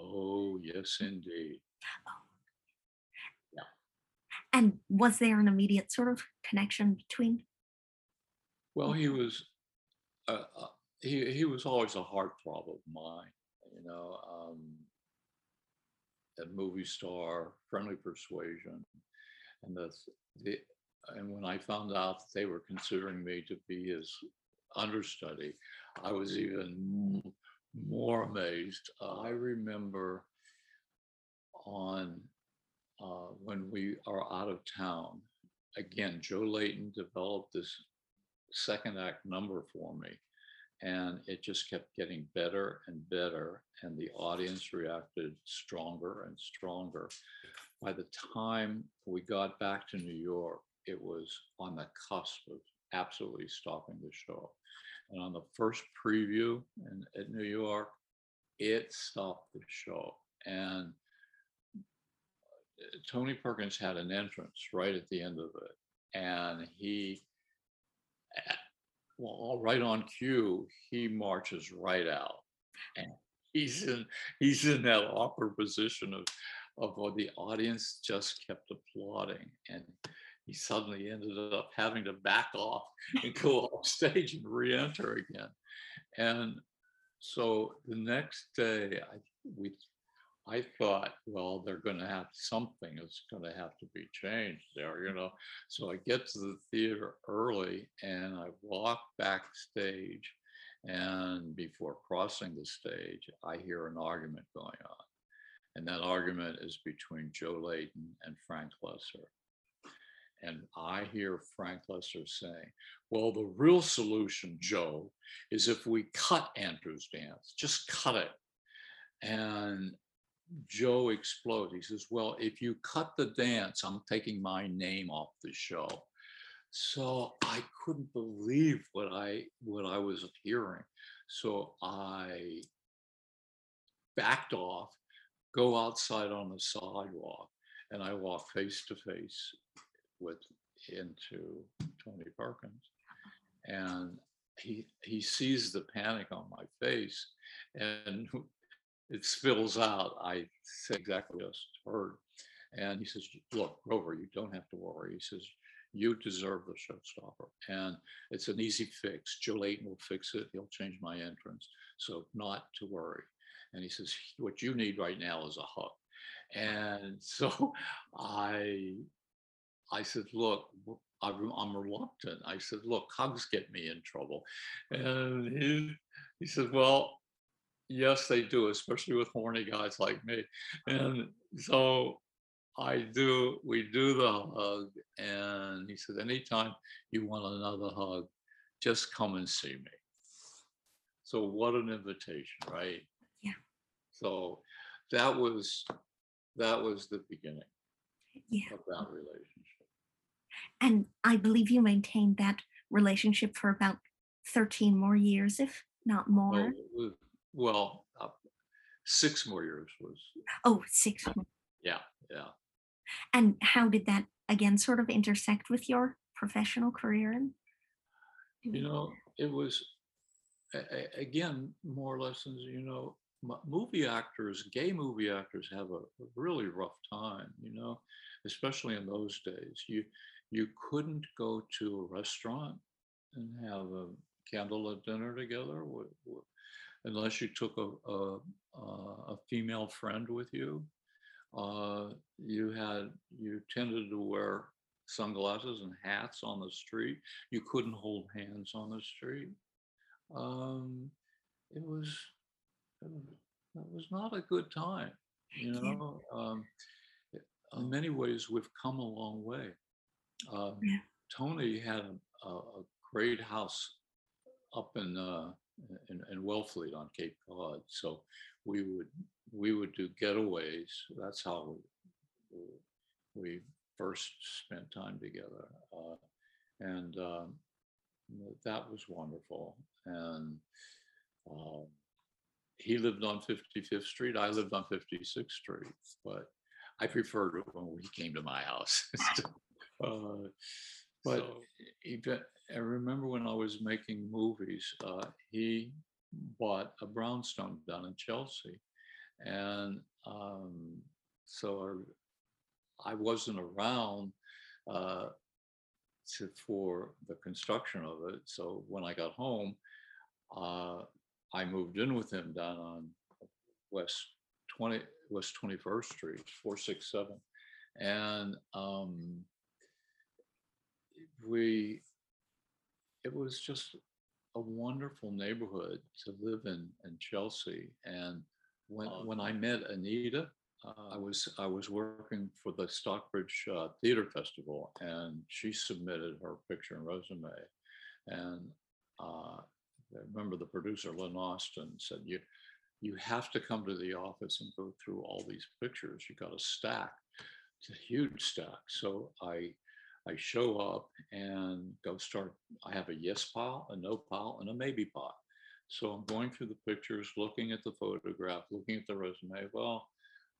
B: oh, yes, indeed. Oh. Yeah.
A: And was there an immediate sort of connection between?
B: Well, he was uh, uh, he he was always a heartthrob of mine, you know. Um, a movie star, friendly persuasion, and the the and when I found out that they were considering me to be his understudy, I was even more amazed. Uh, I remember on uh, when we are out of town. Again, Joe Layton developed this second act number for me, and it just kept getting better and better, and the audience reacted stronger and stronger. By the time we got back to New York, it was on the cusp of absolutely stopping the show. And on the first preview in, at New York, it stopped the show. And uh, Tony Perkins had an entrance right at the end of it, and he, well, right on cue, he marches right out, and he's in he's in that awkward position of of what the audience just kept applauding, and he suddenly ended up having to back off and go off stage and re-enter again, and so the next day, I we I thought, well, they're going to have something is going to have to be changed there, you know. So I get to the theater early and I walk backstage. And before crossing the stage, I hear an argument going on. And that argument is between Joe Layton and Frank Loesser. And I hear Frank Loesser saying, well, the real solution, Joe, is if we cut Andrew's dance, just cut it. And Joe explodes. He says, Well, if you cut the dance, I'm taking my name off the show. So I couldn't believe what I what I was hearing. So I backed off, go outside on the sidewalk, and I walk face to face with into Tony Perkins. And he he sees the panic on my face and it spills out. I say exactly what I heard. And he says, Look, Grover, you don't have to worry. He says, You deserve the showstopper. And it's an easy fix. Joe Layton will fix it. He'll change my entrance. So, not to worry. And he says, What you need right now is a hug. And so I I said, Look, I'm reluctant. I said, Look, hugs get me in trouble. And he, he said, Well, yes, they do, especially with horny guys like me. And so I do, we do the hug. And he said, anytime you want another hug, just come and see me. So what an invitation, right? So that was that was the beginning
A: Yeah.
B: of that relationship.
A: And I believe you maintained that relationship for about 13 more years, if not more.
B: was- well uh, six more years was
A: Oh, six more.
B: yeah, yeah.
A: And how did that again sort of intersect with your professional career? And
B: you know it was again more lessons you know movie actors gay movie actors have a, really rough time you know especially in those days you you couldn't go to a restaurant and have a candlelit dinner together wi- wi- unless you took a, a, a a female friend with you uh, you had you tended to wear sunglasses and hats on the street. You couldn't hold hands on the street. Um, it was it was not a good time, you know. Um, in many ways, we've come a long way. Um,
A: Yeah.
B: Tony had a, a, great house up in, uh, in in Wellfleet on Cape Cod, so we would we would do getaways. That's how we we first spent time together. Uh, and um, that was wonderful. And um, he lived on 55th Street. I lived on 56th Street, but I preferred it when he came to my house. uh, but so, he, I remember when I was making movies, uh, he bought a brownstone down in Chelsea. And um, so I wasn't around uh, to, for the construction of it. So when I got home, uh, I moved in with him down on West 20 West 21st Street, 467. And um, we, it was just a wonderful neighborhood to live in in Chelsea. And when, when I met Anita, uh, I was I was working for the Stockbridge uh, Theater Festival, and she submitted her picture and resume. And uh, I remember the producer Lynn Austin said, "You you have to come to the office and go through all these pictures. You got a stack, it's a huge stack." So I I show up and go start. I have a yes pile, a no pile, and a maybe pile. So I'm going through the pictures, looking at the photograph, looking at the resume. Well,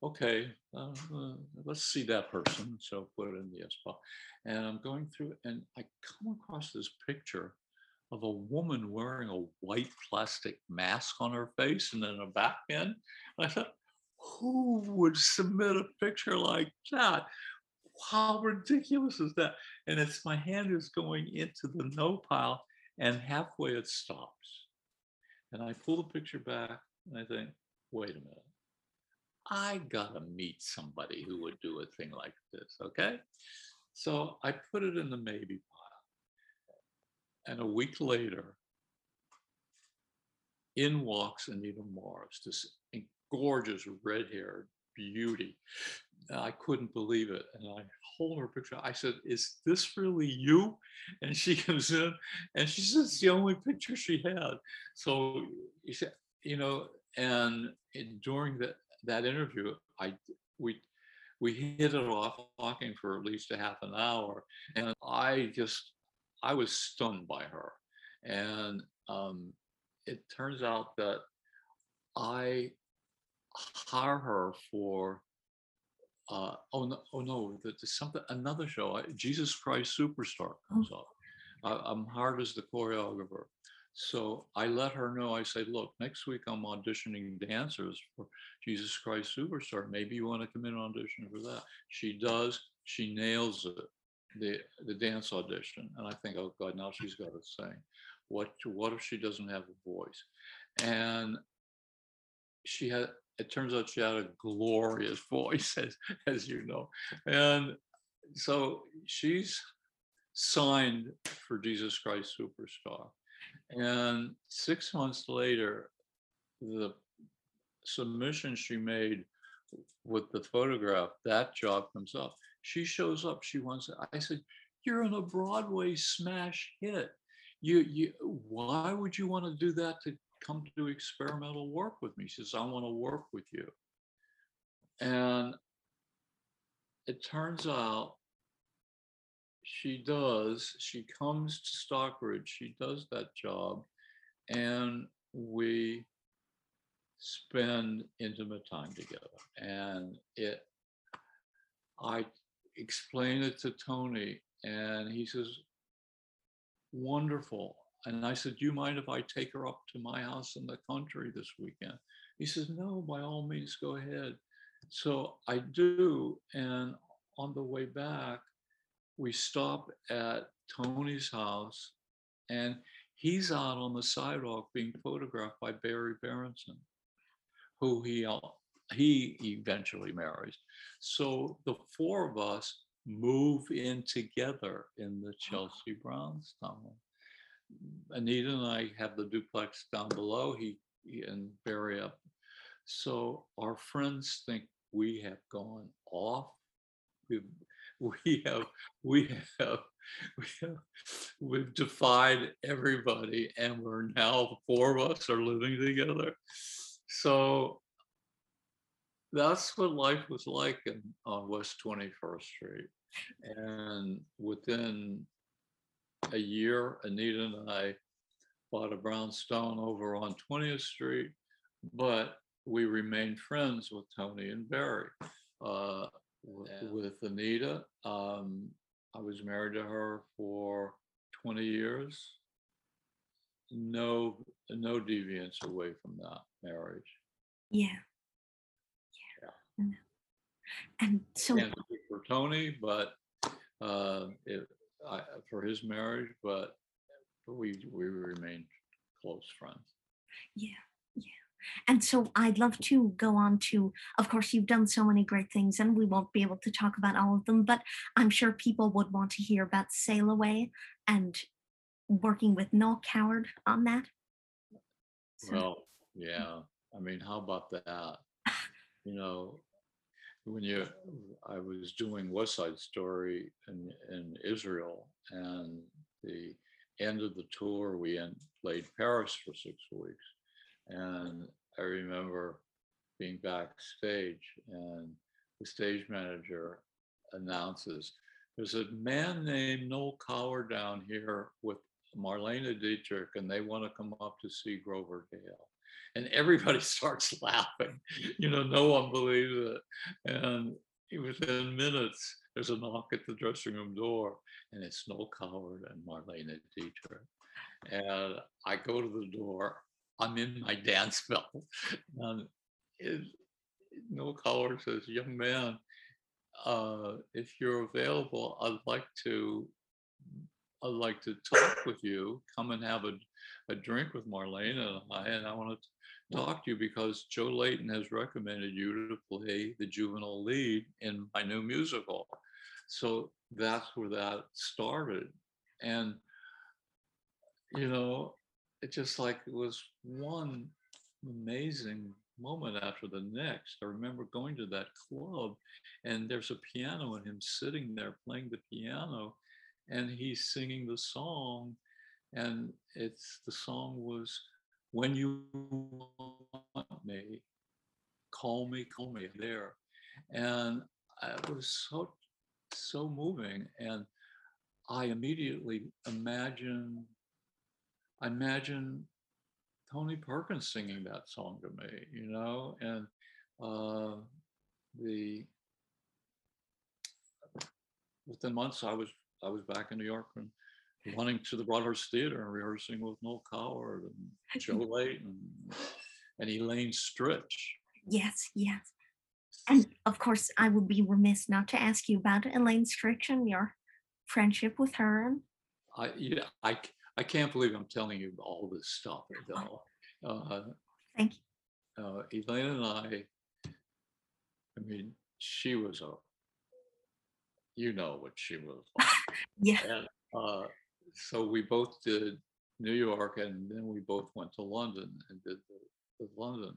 B: okay, uh, uh, let's see that person. So put it in the yes pile. And I'm going through and I come across this picture of a woman wearing a white plastic mask on her face and then a back bend. I thought, who would submit a picture like that? how ridiculous is that? And it's my hand is going into the no pile, and halfway it stops. And I pull the picture back and I think, wait a minute. I gotta meet somebody who would do a thing like this. Okay. So I put it in the maybe. And a week later, in walks Anita Morris, this gorgeous red haired beauty. I couldn't believe it. And I hold her picture. I said, Is this really you? And she comes in and she says, It's the only picture she had. So, you know, and during that, that interview, I, we, we hit it off talking for at least a half an hour. And I just, I was stunned by her. And um, it turns out that I hire her for uh, oh no, oh no, there's something another show. Jesus Christ Superstar comes oh. up. I, I'm hired as the choreographer, so I let her know. I say, look, next week I'm auditioning dancers for Jesus Christ Superstar. Maybe you want to come in and audition for that. She does. She nails it. The the dance audition, and I think, oh God, now she's got to sing. What what if she doesn't have a voice? And she had it turns out she had a glorious voice, as, as you know. And so she's signed for Jesus Christ Superstar. And six months later, the submission she made with the photograph, that job comes up. She shows up. She wants. It. I said, "You're in a Broadway smash hit. You, you. Why would you want to do that to come to experimental work with me. She says, I want to work with you. And it turns out she does, she comes to Stockbridge, she does that job, and we spend intimate time together. And it, I explain it to Tony, and he says, Wonderful. And I said, Do you mind if I take her up to my house in the country this weekend? He says, No, by all means, go ahead. So I do. And on the way back, we stop at Tony's house, and he's out on the sidewalk being photographed by Berry Berenson, who he he eventually marries. So the four of us move in together in the Chelsea Brownstone. Anita and I have the duplex down below. He, he and Berry up. So our friends think we have gone off. We've we have we have we have we've defied everybody and we're now four of us are living together so that's what life was like in, on west 21st street And within a year, Anita and I bought a brownstone over on 20th Street, but we remained friends with Tony and Berry. Uh, w-
C: Yeah.
B: With Anita, um, I was married to her for 20 years. No, no deviance away from that marriage.
A: Yeah. And so,
B: for Tony, but uh, it, I, for his marriage, but we we remained close friends.
A: yeah, yeah. And so I'd love to go on to, of course, you've done so many great things and we won't be able to talk about all of them, but I'm sure people would want to hear about Sail Away and working with Noel Coward on that. So,
B: Well, yeah. I mean, how about that? You know, when you, I was doing West Side Story in in Israel, and the end of the tour, we en- played Paris for six weeks, and I remember being backstage, and the stage manager announces, "There's a man named Noel Coward down here with Marlene Dietrich, and they want to come up to see Grover Dale." And everybody starts laughing. You know, no one believes it. And within minutes, there's a knock at the dressing room door, and it's Noel Coward and Marlene Dietrich. And I go to the door. I'm in my dance belt, and it, Noel Coward says, "Young man, uh, if you're available, I'd like to I'd like to talk with you. Come and have a, a drink with Marlene and I, and I want to talk to you because Joe Layton has recommended you to play the juvenile lead in my new musical. So that's where that started. And, you know, it just like it was one amazing moment after the next. I remember going to that club and there's a piano and him sitting there playing the piano and he's singing the song and it's the song was when you want me call me call me there. And it was so so moving and i immediately imagine i imagine tony perkins singing that song to me you know? And uh the within months i was I was back in New York and running to the Broadhurst Theater and rehearsing with Noel Coward and Joe Layton and Elaine Stritch.
A: yes, yes. And of course, I would be remiss not to ask you about Elaine Stritch and your friendship with her. And
B: I yeah, I I can't believe I'm telling you all this stuff though. Uh,
A: thank you.
B: uh, Elaine and I, I mean, she was a, you know what she was like.
A: Yeah.
B: And uh, so we both did New York, and then we both went to London and did the, the London.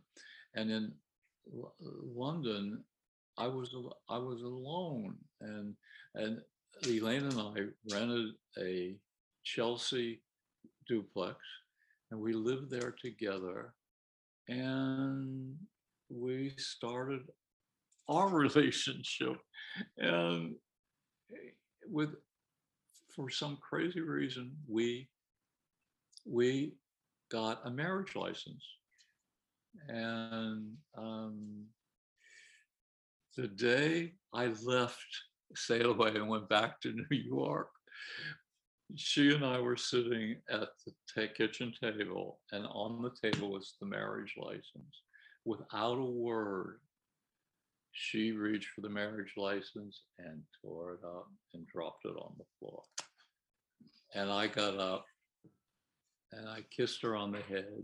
B: And in L- London, I was I was alone, and and Elaine and I rented a Chelsea duplex, and we lived there together, and we started our relationship, and eh, with for some crazy reason we we got a marriage license and um, the day i left sail away and went back to new york she and i were sitting at the kitchen table and on the table was the marriage license without a word she reached for the marriage license and tore it up and dropped it on the floor. And I got up and I kissed her on the head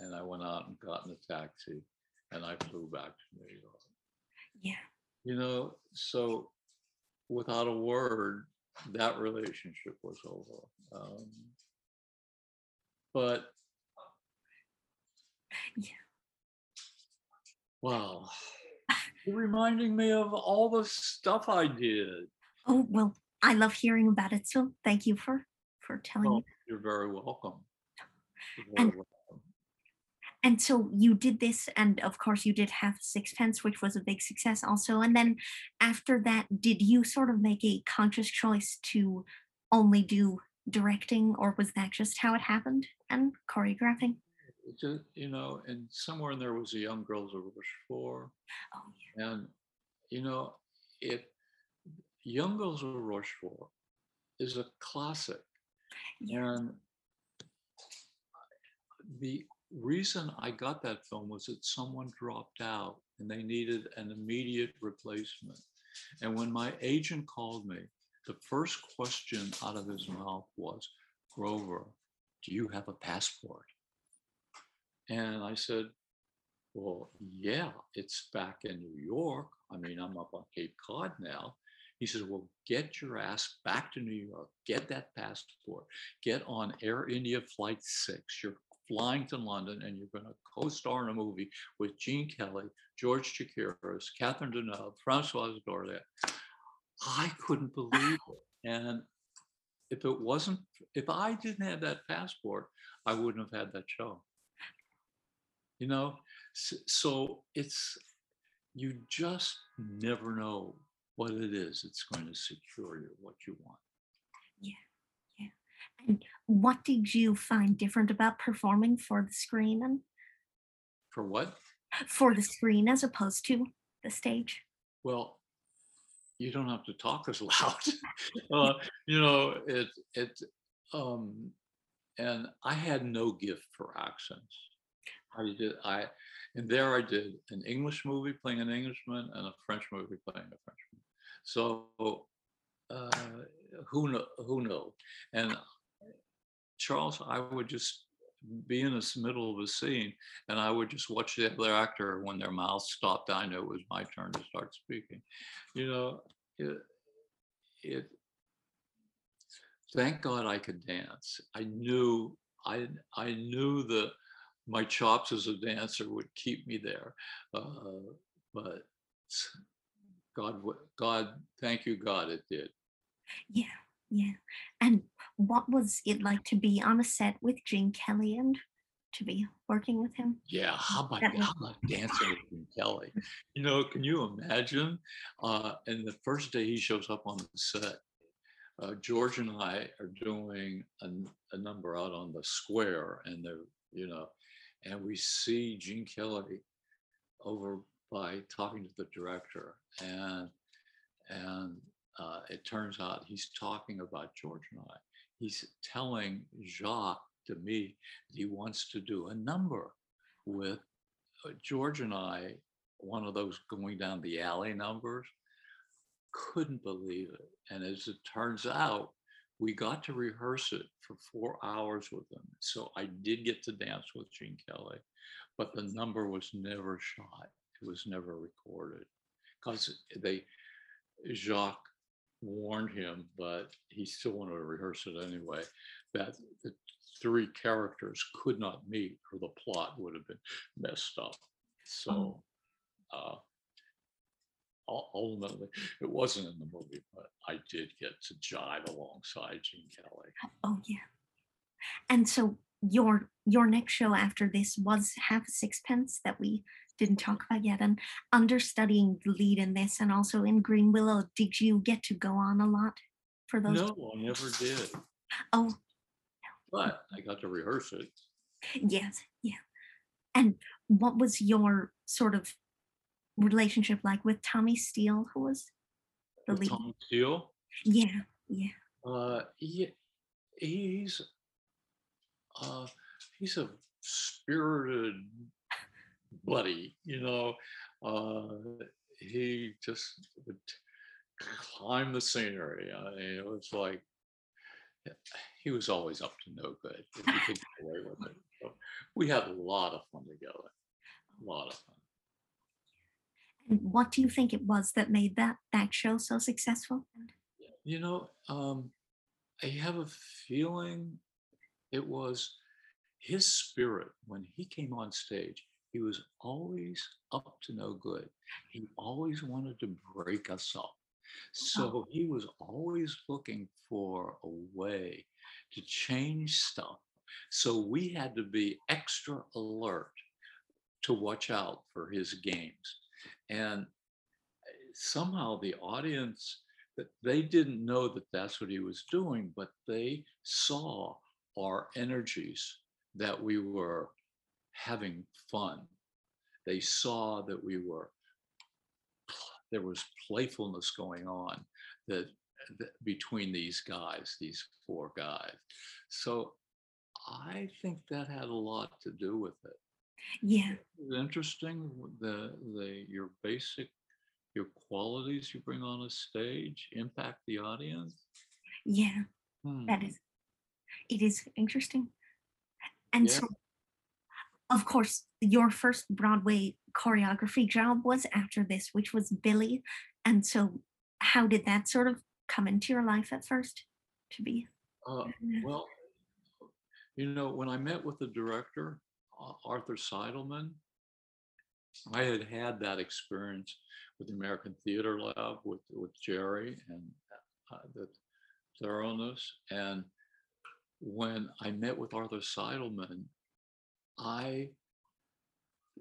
B: and I went out and got in a taxi and I flew back to New York.
A: Yeah.
B: You know, so without a word, that relationship was over. Um, but
A: Yeah.
B: wow. You're reminding me of all the stuff I did.
A: Oh, well, I love hearing about it. So thank you for for telling
B: oh,
A: me.
B: you're very welcome. You're
A: And-
B: very welcome.
A: and so you did this, and of course you did have Sixpence, which was a big success also. And then after that, did you sort of make a conscious choice to only do directing, or was that just how it happened and choreographing?
B: just, you know, and somewhere in there was a young girls of Rochefort.
A: Oh yeah.
B: And you know, it Young Girls of Rochefort is a classic. And the reason I got that film was that someone dropped out and they needed an immediate replacement. And when my agent called me, the first question out of his mouth was, Grover, do you have a passport? And I said, Well, yeah, it's back in New York. I mean, I'm up on Cape Cod now. He says, Well, get your ass back to New York, get that passport, get on Air India Flight 6. You're flying to London and you're going to co star in a movie with Gene Kelly, George Chakiris, Catherine Deneuve, Francoise Dorléac. I couldn't believe it. And if it wasn't, if I didn't have that passport, I wouldn't have had that show. You know, so it's, you just never know what it is it's going to secure you what you want.
A: Yeah. Yeah. And what did you find different about performing for the screen and
B: For what?
A: for the screen as opposed to the stage?
B: Well, you don't have to talk as loud. uh, you know, it it um and I had no gift for accents. I did I and there I did an English movie playing an Englishman and a French movie playing a Frenchman. So uh, who know who know? And Charles, I would just be in the middle of a scene and I would just watch the other actor when their mouth stopped. I knew it was my turn to start speaking. You know, it, it thank God I could dance. I knew I I knew that my chops as a dancer would keep me there, uh, but God, God, thank you, God, it did.
A: Yeah. Yeah. And what was it like to be on a set with Gene Kelly and to be working with him?
B: Yeah, how about how about dancing with Gene Kelly? You know, can you imagine? Uh, and the first day he shows up on the set, uh, George and I are doing a number out on the square, and they're, you know, and we see Gene Kelly over by talking to the director, and and uh, it turns out he's talking about George and I. He's telling Jacques Demy that he wants to do a number with uh, George and I, one of those going down the alley numbers. Couldn't believe it. And as it turns out, we got to rehearse it for four hours with him. So I did get to dance with Gene Kelly, but the number was never shot. It was never recorded because they Jacques warned him, but he still wanted to rehearse it anyway, that the three characters could not meet or the plot would have been messed up. So uh, ul- ultimately, it wasn't in the movie, but I did get to jive alongside Gene Kelly.
A: oh yeah. And so your your next show after this was Half a Sixpence that we didn't talk about yet. And understudying the lead in this and also in Greenwillow, did you get to go on a lot for those?
B: No, I never did,
A: Oh,
B: but I got to rehearse it.
A: yes, yeah. And what was your sort of relationship like with Tommy Steele, who was the
B: With
A: lead?
B: Tom Steele,
A: Yeah, yeah.
B: uh, he, he's uh, he's a spirited buddy, you know. Uh, he just would climb the scenery. I mean, it was like he was always up to no good if he could get away with it. So we had a lot of fun together. A lot of fun.
A: And what do you think it was that made that that show so successful?
B: You know, um, I have a feeling it was his spirit when he came on stage. He was always up to no good. He always wanted to break us up. So he was always looking for a way to change stuff. So we had to be extra alert to watch out for his games. And eh, somehow the audience that they didn't know that that's what he was doing, but they saw our energies that we were having fun. They saw that we were there was playfulness going on that, that between these guys, these four guys. So I think that had a lot to do with it.
A: Yeah.
B: It's interesting the the your basic your qualities you bring on a stage impact the audience.
A: Yeah.
B: Hmm.
A: That is it is interesting. And
B: Yeah.
A: so of course your first Broadway choreography job was after this, which was Billy. And so how did that sort of come into your life at first to be?
B: Uh, well, you know, when I met with the director, uh, Arthur Seidelman, I had had that experience with the American Theater Lab with with Jerry and uh, the thoroughness. And when I met with Arthur Seidelman, I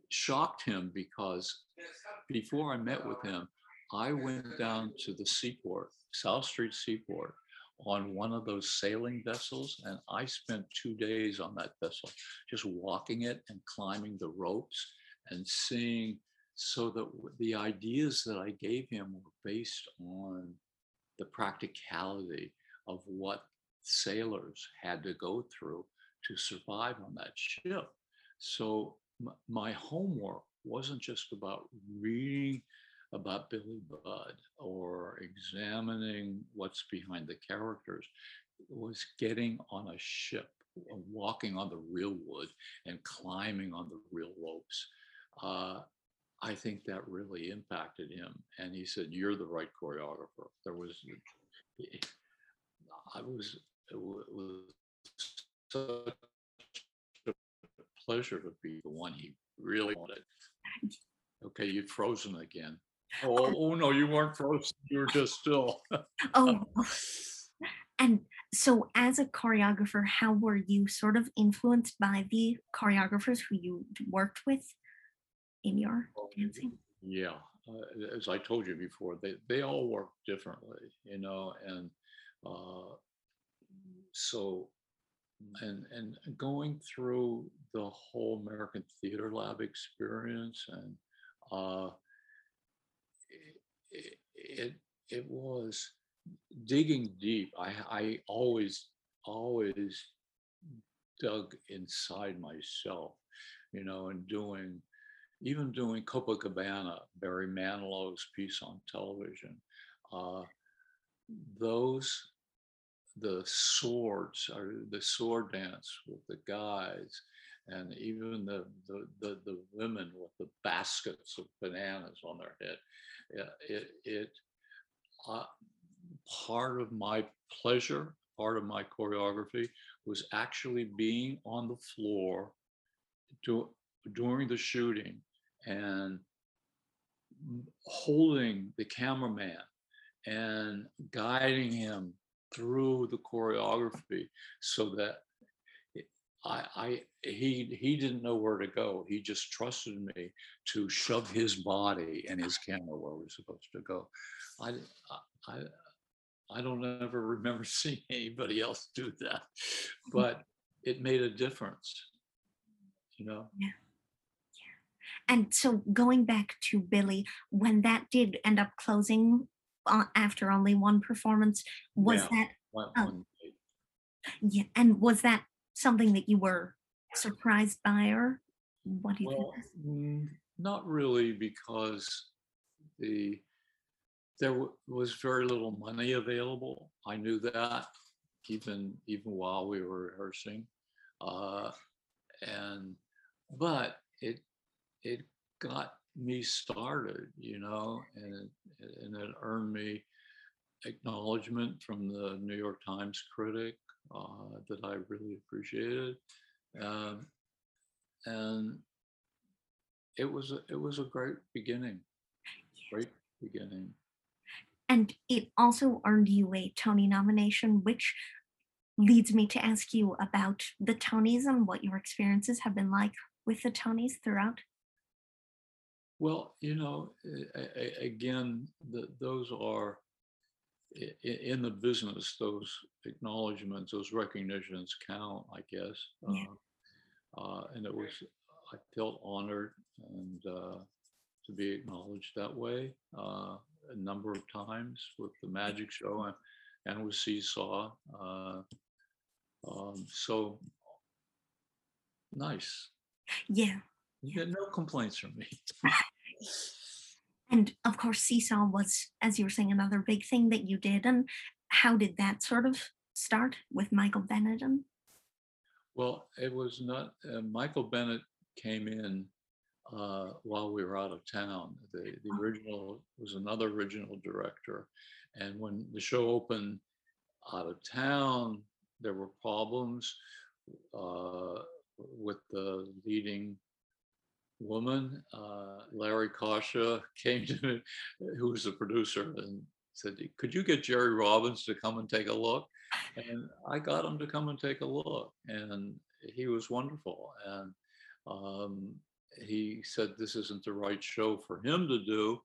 B: shocked him because before I met with him, I went down to the seaport, South Street Seaport, on one of those sailing vessels, and I spent two days on that vessel, just walking it and climbing the ropes and seeing. So that the ideas that I gave him were based on the practicality of what sailors had to go through to survive on that ship. So my homework wasn't just about reading about Billy Budd or examining what's behind the characters. It was getting on a ship, uh, walking on the real wood and climbing on the real ropes. Uh, I think that really impacted him. And he said, You're the right choreographer. There was, I was, it was such pleasure to be the one he really wanted. Okay, you've frozen again. Oh, oh no, you weren't frozen. You were just still.
A: Oh, and so as a choreographer, how were you sort of influenced by the choreographers who you worked with in your dancing?
B: Yeah, uh, as I told you before, they they all work differently, you know, and uh, so and and going through the whole American Theater Lab experience and uh, it, it it was digging deep. I I always always dug inside myself, you know, and doing even doing Copacabana, Barry Manilow's piece on television. Uh, those the swords or the sword dance with the guys and even the the the, the women with the baskets of bananas on their head. It it, uh, part of my pleasure part of my choreography was actually being on the floor do, during the shooting and holding the cameraman and guiding him through the choreography so that I, I he he didn't know where to go. He just trusted me to shove his body and his camera where we're supposed to go. I I I don't ever remember seeing anybody else do that, mm-hmm. but it made a difference. You know. Yeah. yeah.
A: And so going back to Billy, when that did end up closing after only one performance, was
B: Yeah.
A: that
B: One,
A: Oh.
B: one
A: yeah, and was that something that you were surprised by, or what do you
B: Well,
A: think?
B: not really, because the there w- was very little money available. I knew that even even while we were rehearsing, uh, and but it it got me started, you know, and it, and it earned me acknowledgement from the New York Times critic uh, that I really appreciated. Um, and it was a, it was a great beginning great beginning
A: And it also earned you a Tony nomination, which leads me to ask you about the Tonys and what your experiences have been like with the Tonys throughout.
B: Well, you know, again, the, those are in the business. Those acknowledgments, those recognitions count, I guess.
A: Yeah.
B: Uh, uh, and it was, I felt honored and uh, to be acknowledged that way uh, a number of times with the magic show and, and with Seesaw. Uh, um, so nice.
A: Yeah.
B: You get no complaints from me.
A: And of course, Seesaw was, as you were saying, another big thing that you did. And how did that sort of start with Michael Bennett? And
B: Well, it was not, uh, Michael Bennett came in uh, while we were out of town. The, the
A: Oh.
B: original was another original director. And when the show opened out of town, there were problems uh, with the leading woman. Uh, Larry Kasha came to me, who was the producer, and said, Could you get Jerry Robbins to come and take a look? And I got him to come and take a look, and he was wonderful. And um, he said, This isn't the right show for him to do,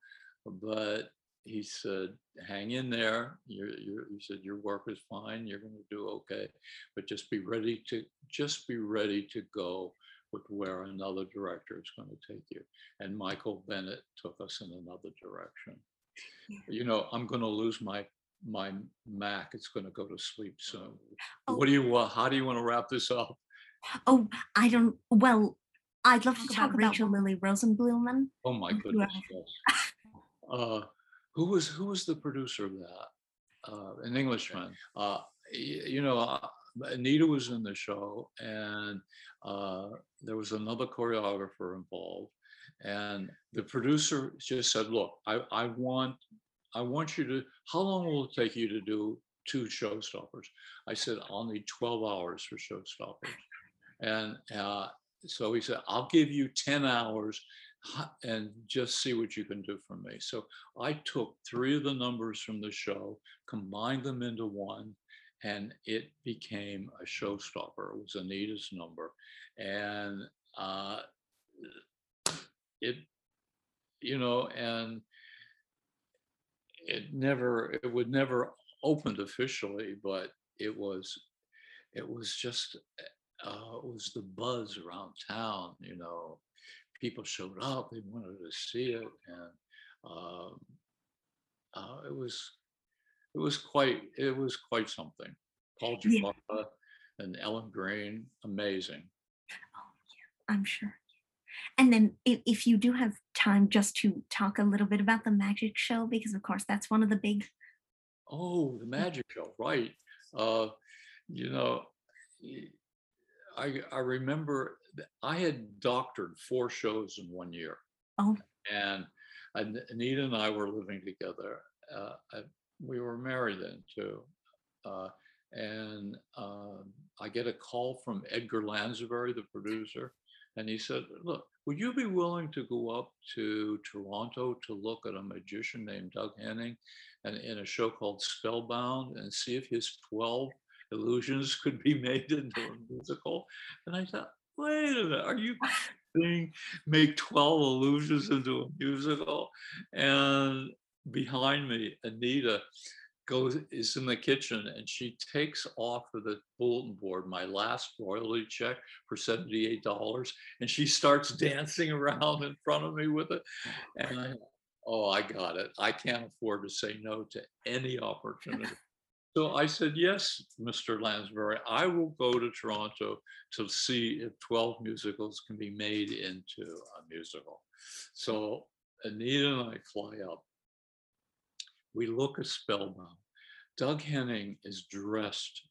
B: but he said, "Hang in there. You're, you're, he said, "Your work is fine. You're going to do okay, but just be ready to just be ready to go where another director is going to take you." And Michael Bennett took us in another direction.
A: Yeah.
B: You know, I'm going to lose my my Mac. It's going to go to sleep soon.
A: Oh.
B: What do you want? How do you want to wrap this up?
A: oh, I don't, well, I'd love to
C: Talk
A: talk
C: about
A: about Rachel Lily Rosenblumen.
B: Oh my
A: You
B: goodness! Yes. Uh, who was who was the producer of that? Uh, an Englishman. Uh, y- you know, uh, Anita was in the show, and uh, there was another choreographer involved, and the producer just said, "Look, I, I want I want you to. How long will it take you to do two showstoppers?" I said, "I'll need 12 hours for showstoppers," and uh, so he said, "I'll give you 10 hours." and just see what you can do for me. So I took three of the numbers from the show, combined them into one, and it became a showstopper. It was Anita's number. And uh, it, you know, and it never, it would never opened officially, but it was, it was just, uh, it was the buzz around town, you know, people showed up, they wanted to see it, and um, uh, it was it was quite it was quite something. Paul
A: Yeah.
B: And Ellen Greene, amazing.
A: Oh, yeah, I'm sure. And then if, if you do have time just to talk a little bit about the magic show, because of course that's one of the big
B: Oh, the magic show, right? Uh, you know, I I remember I had doctored four shows in one year.
A: Oh.
B: and Anita and I were living together. Uh, we were married then too, uh, and um, I get a call from Edgar Lansbury, the producer, and he said, "Look, would you be willing to go up to Toronto to look at a magician named Doug Henning, and in a show called Spellbound, and see if his twelve illusions could be made into a musical?" And I thought, "Wait a minute, are you?" kidding? Make 12 illusions into a musical. And behind me, Anita goes is in the kitchen and she takes off of the bulletin board my last royalty check for $78 and she starts dancing around in front of me with it. And I oh I got it. I can't afford to say no to any opportunity. So I said, yes, Mr. Lansbury, I will go to Toronto to see if 12 musicals can be made into a musical. So Anita and I fly up. We look at Spellbound. Doug Henning is dressed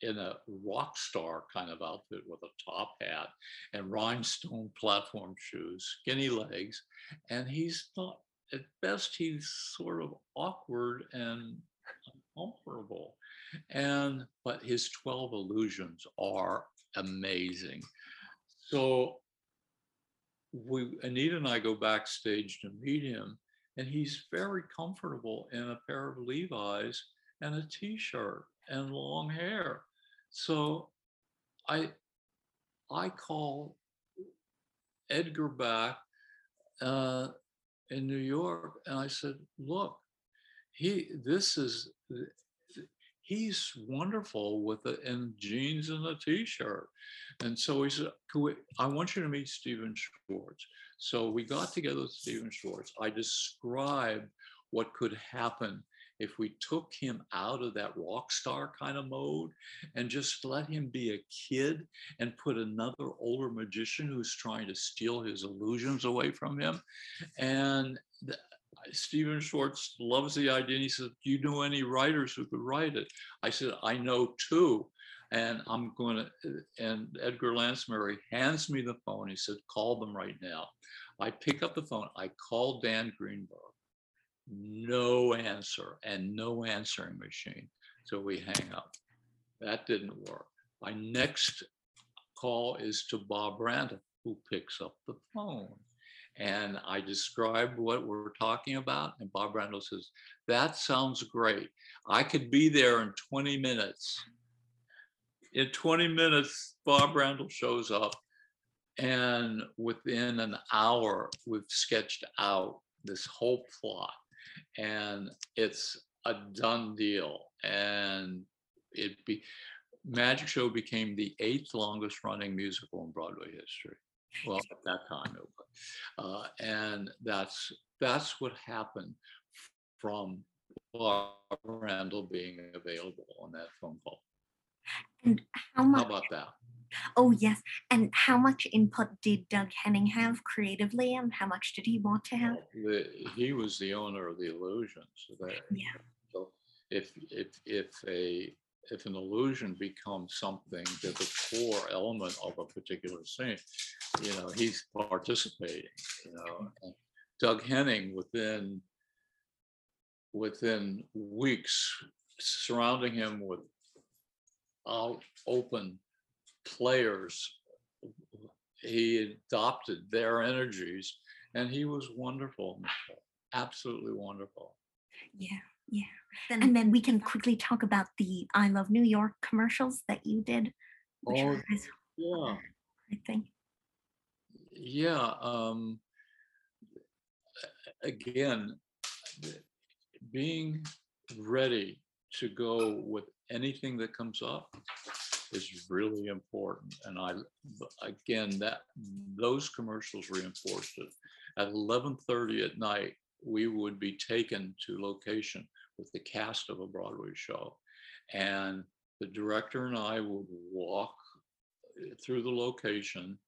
B: in a rock star kind of outfit with a top hat and rhinestone platform shoes, skinny legs, and he's not, at best, he's sort of awkward and uncomfortable. And, but his 12 illusions are amazing. So we, Anita and I go backstage to meet him, and he's very comfortable in a pair of Levi's and a t-shirt and long hair. So I I call Edgar back uh, in New York, and I said, "Look, he this is he's wonderful with it in jeans and a t-shirt." And so he said, "I want you to meet Stephen Schwartz." So we got together with Stephen Schwartz. I described what could happen if we took him out of that rock star kind of mode and just let him be a kid and put another older magician who's trying to steal his illusions away from him. And the, Stephen Schwartz loves the idea. And he said, Do you know any writers who could write it? I said, I know two. And I'm going to, and Edgar Lansbury hands me the phone. He said, Call them right now. I pick up the phone. I call Dan Greenberg no answer and no answering machine. So we hang up. That didn't work. My next call is to Bob Randall, who picks up the phone. And I describe what we're talking about. And Bob Randall says, That sounds great. I could be there in 20 minutes. In 20 minutes, Bob Randall shows up. And within an hour, we've sketched out this whole plot and it's a done deal. And it be Magic Show became the eighth longest running musical in Broadway history. Well, at that time it was, uh, and that's that's what happened from Bob Randall being available on that phone call.
A: And how much?
B: How about that?
A: Oh, yes. And how much input did Doug Henning have creatively, and how much did he want to have?
B: The, he was the owner of the illusions. So that,
A: Yeah.
B: so if if if a if an illusion becomes something that the core element of a particular scene, you know, he's participating. You know, and Doug Henning within within weeks, surrounding him with out open players. He adopted their energies and he was wonderful, absolutely wonderful.
A: Yeah, yeah. And, and then we can quickly talk about the I Love New York commercials that you did.
B: Oh, yeah.
A: I think.
B: Yeah. Um, again, being ready to go with anything that comes up is really important. And I, again, that those commercials reinforced it. At 11:30 at night, we would be taken to location with the cast of a Broadway show, and the director and I would walk through the location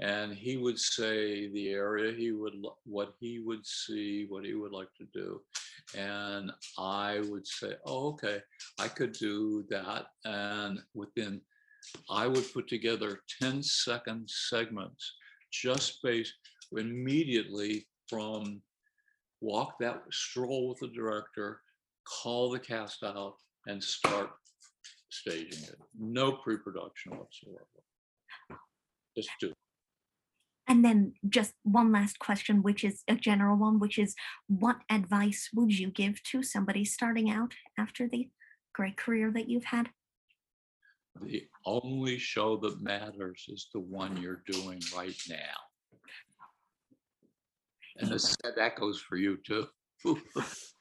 B: and he would say the area he would what he would see what he would like to do and i would say oh okay i could do that and within i would put together 10 second segments just based immediately from walk that stroll with the director call the cast out and start staging it. No pre-production whatsoever. Just do it
A: and then just one last question, which is a general one, which is what advice would you give to somebody starting out after the great career that you've had?
B: The only show that matters is the one you're doing right now. And this, that goes for you too.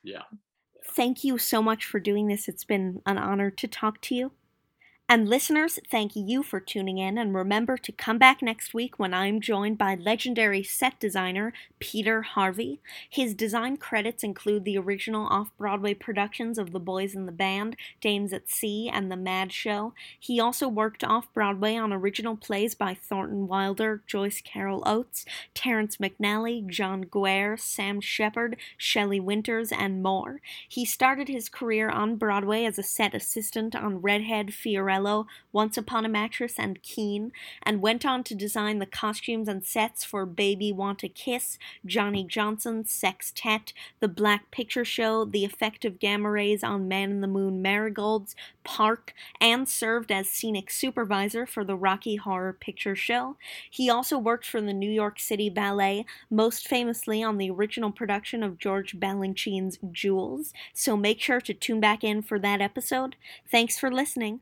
B: yeah.
A: Thank you so much for doing this. It's been an honor to talk to you. And listeners, thank you for tuning in, and remember to come back next week when I'm joined by legendary set designer Peter Harvey. His design credits include the original off Broadway productions of The Boys in the Band, Dames at Sea, and The Mad Show. He also worked off Broadway on original plays by Thornton Wilder, Joyce Carol Oates, Terrence McNally, John Guare, Sam Shepard, Shelley Winters, and more. He started his career on Broadway as a set assistant on Redhead Fiorello once Upon a Mattress, and Kean, and went on to design the costumes and sets for Baby Want a Kiss, Johnny Johnson, Sextet, The Black Picture Show, the effect of gamma rays on Man in the Moon marigolds, Park, and served as scenic supervisor for the Rocky Horror Picture Show. He also worked for the New York City Ballet, most famously on the original production of George Balanchine's Jewels, so make sure to tune back in for that episode. Thanks for listening.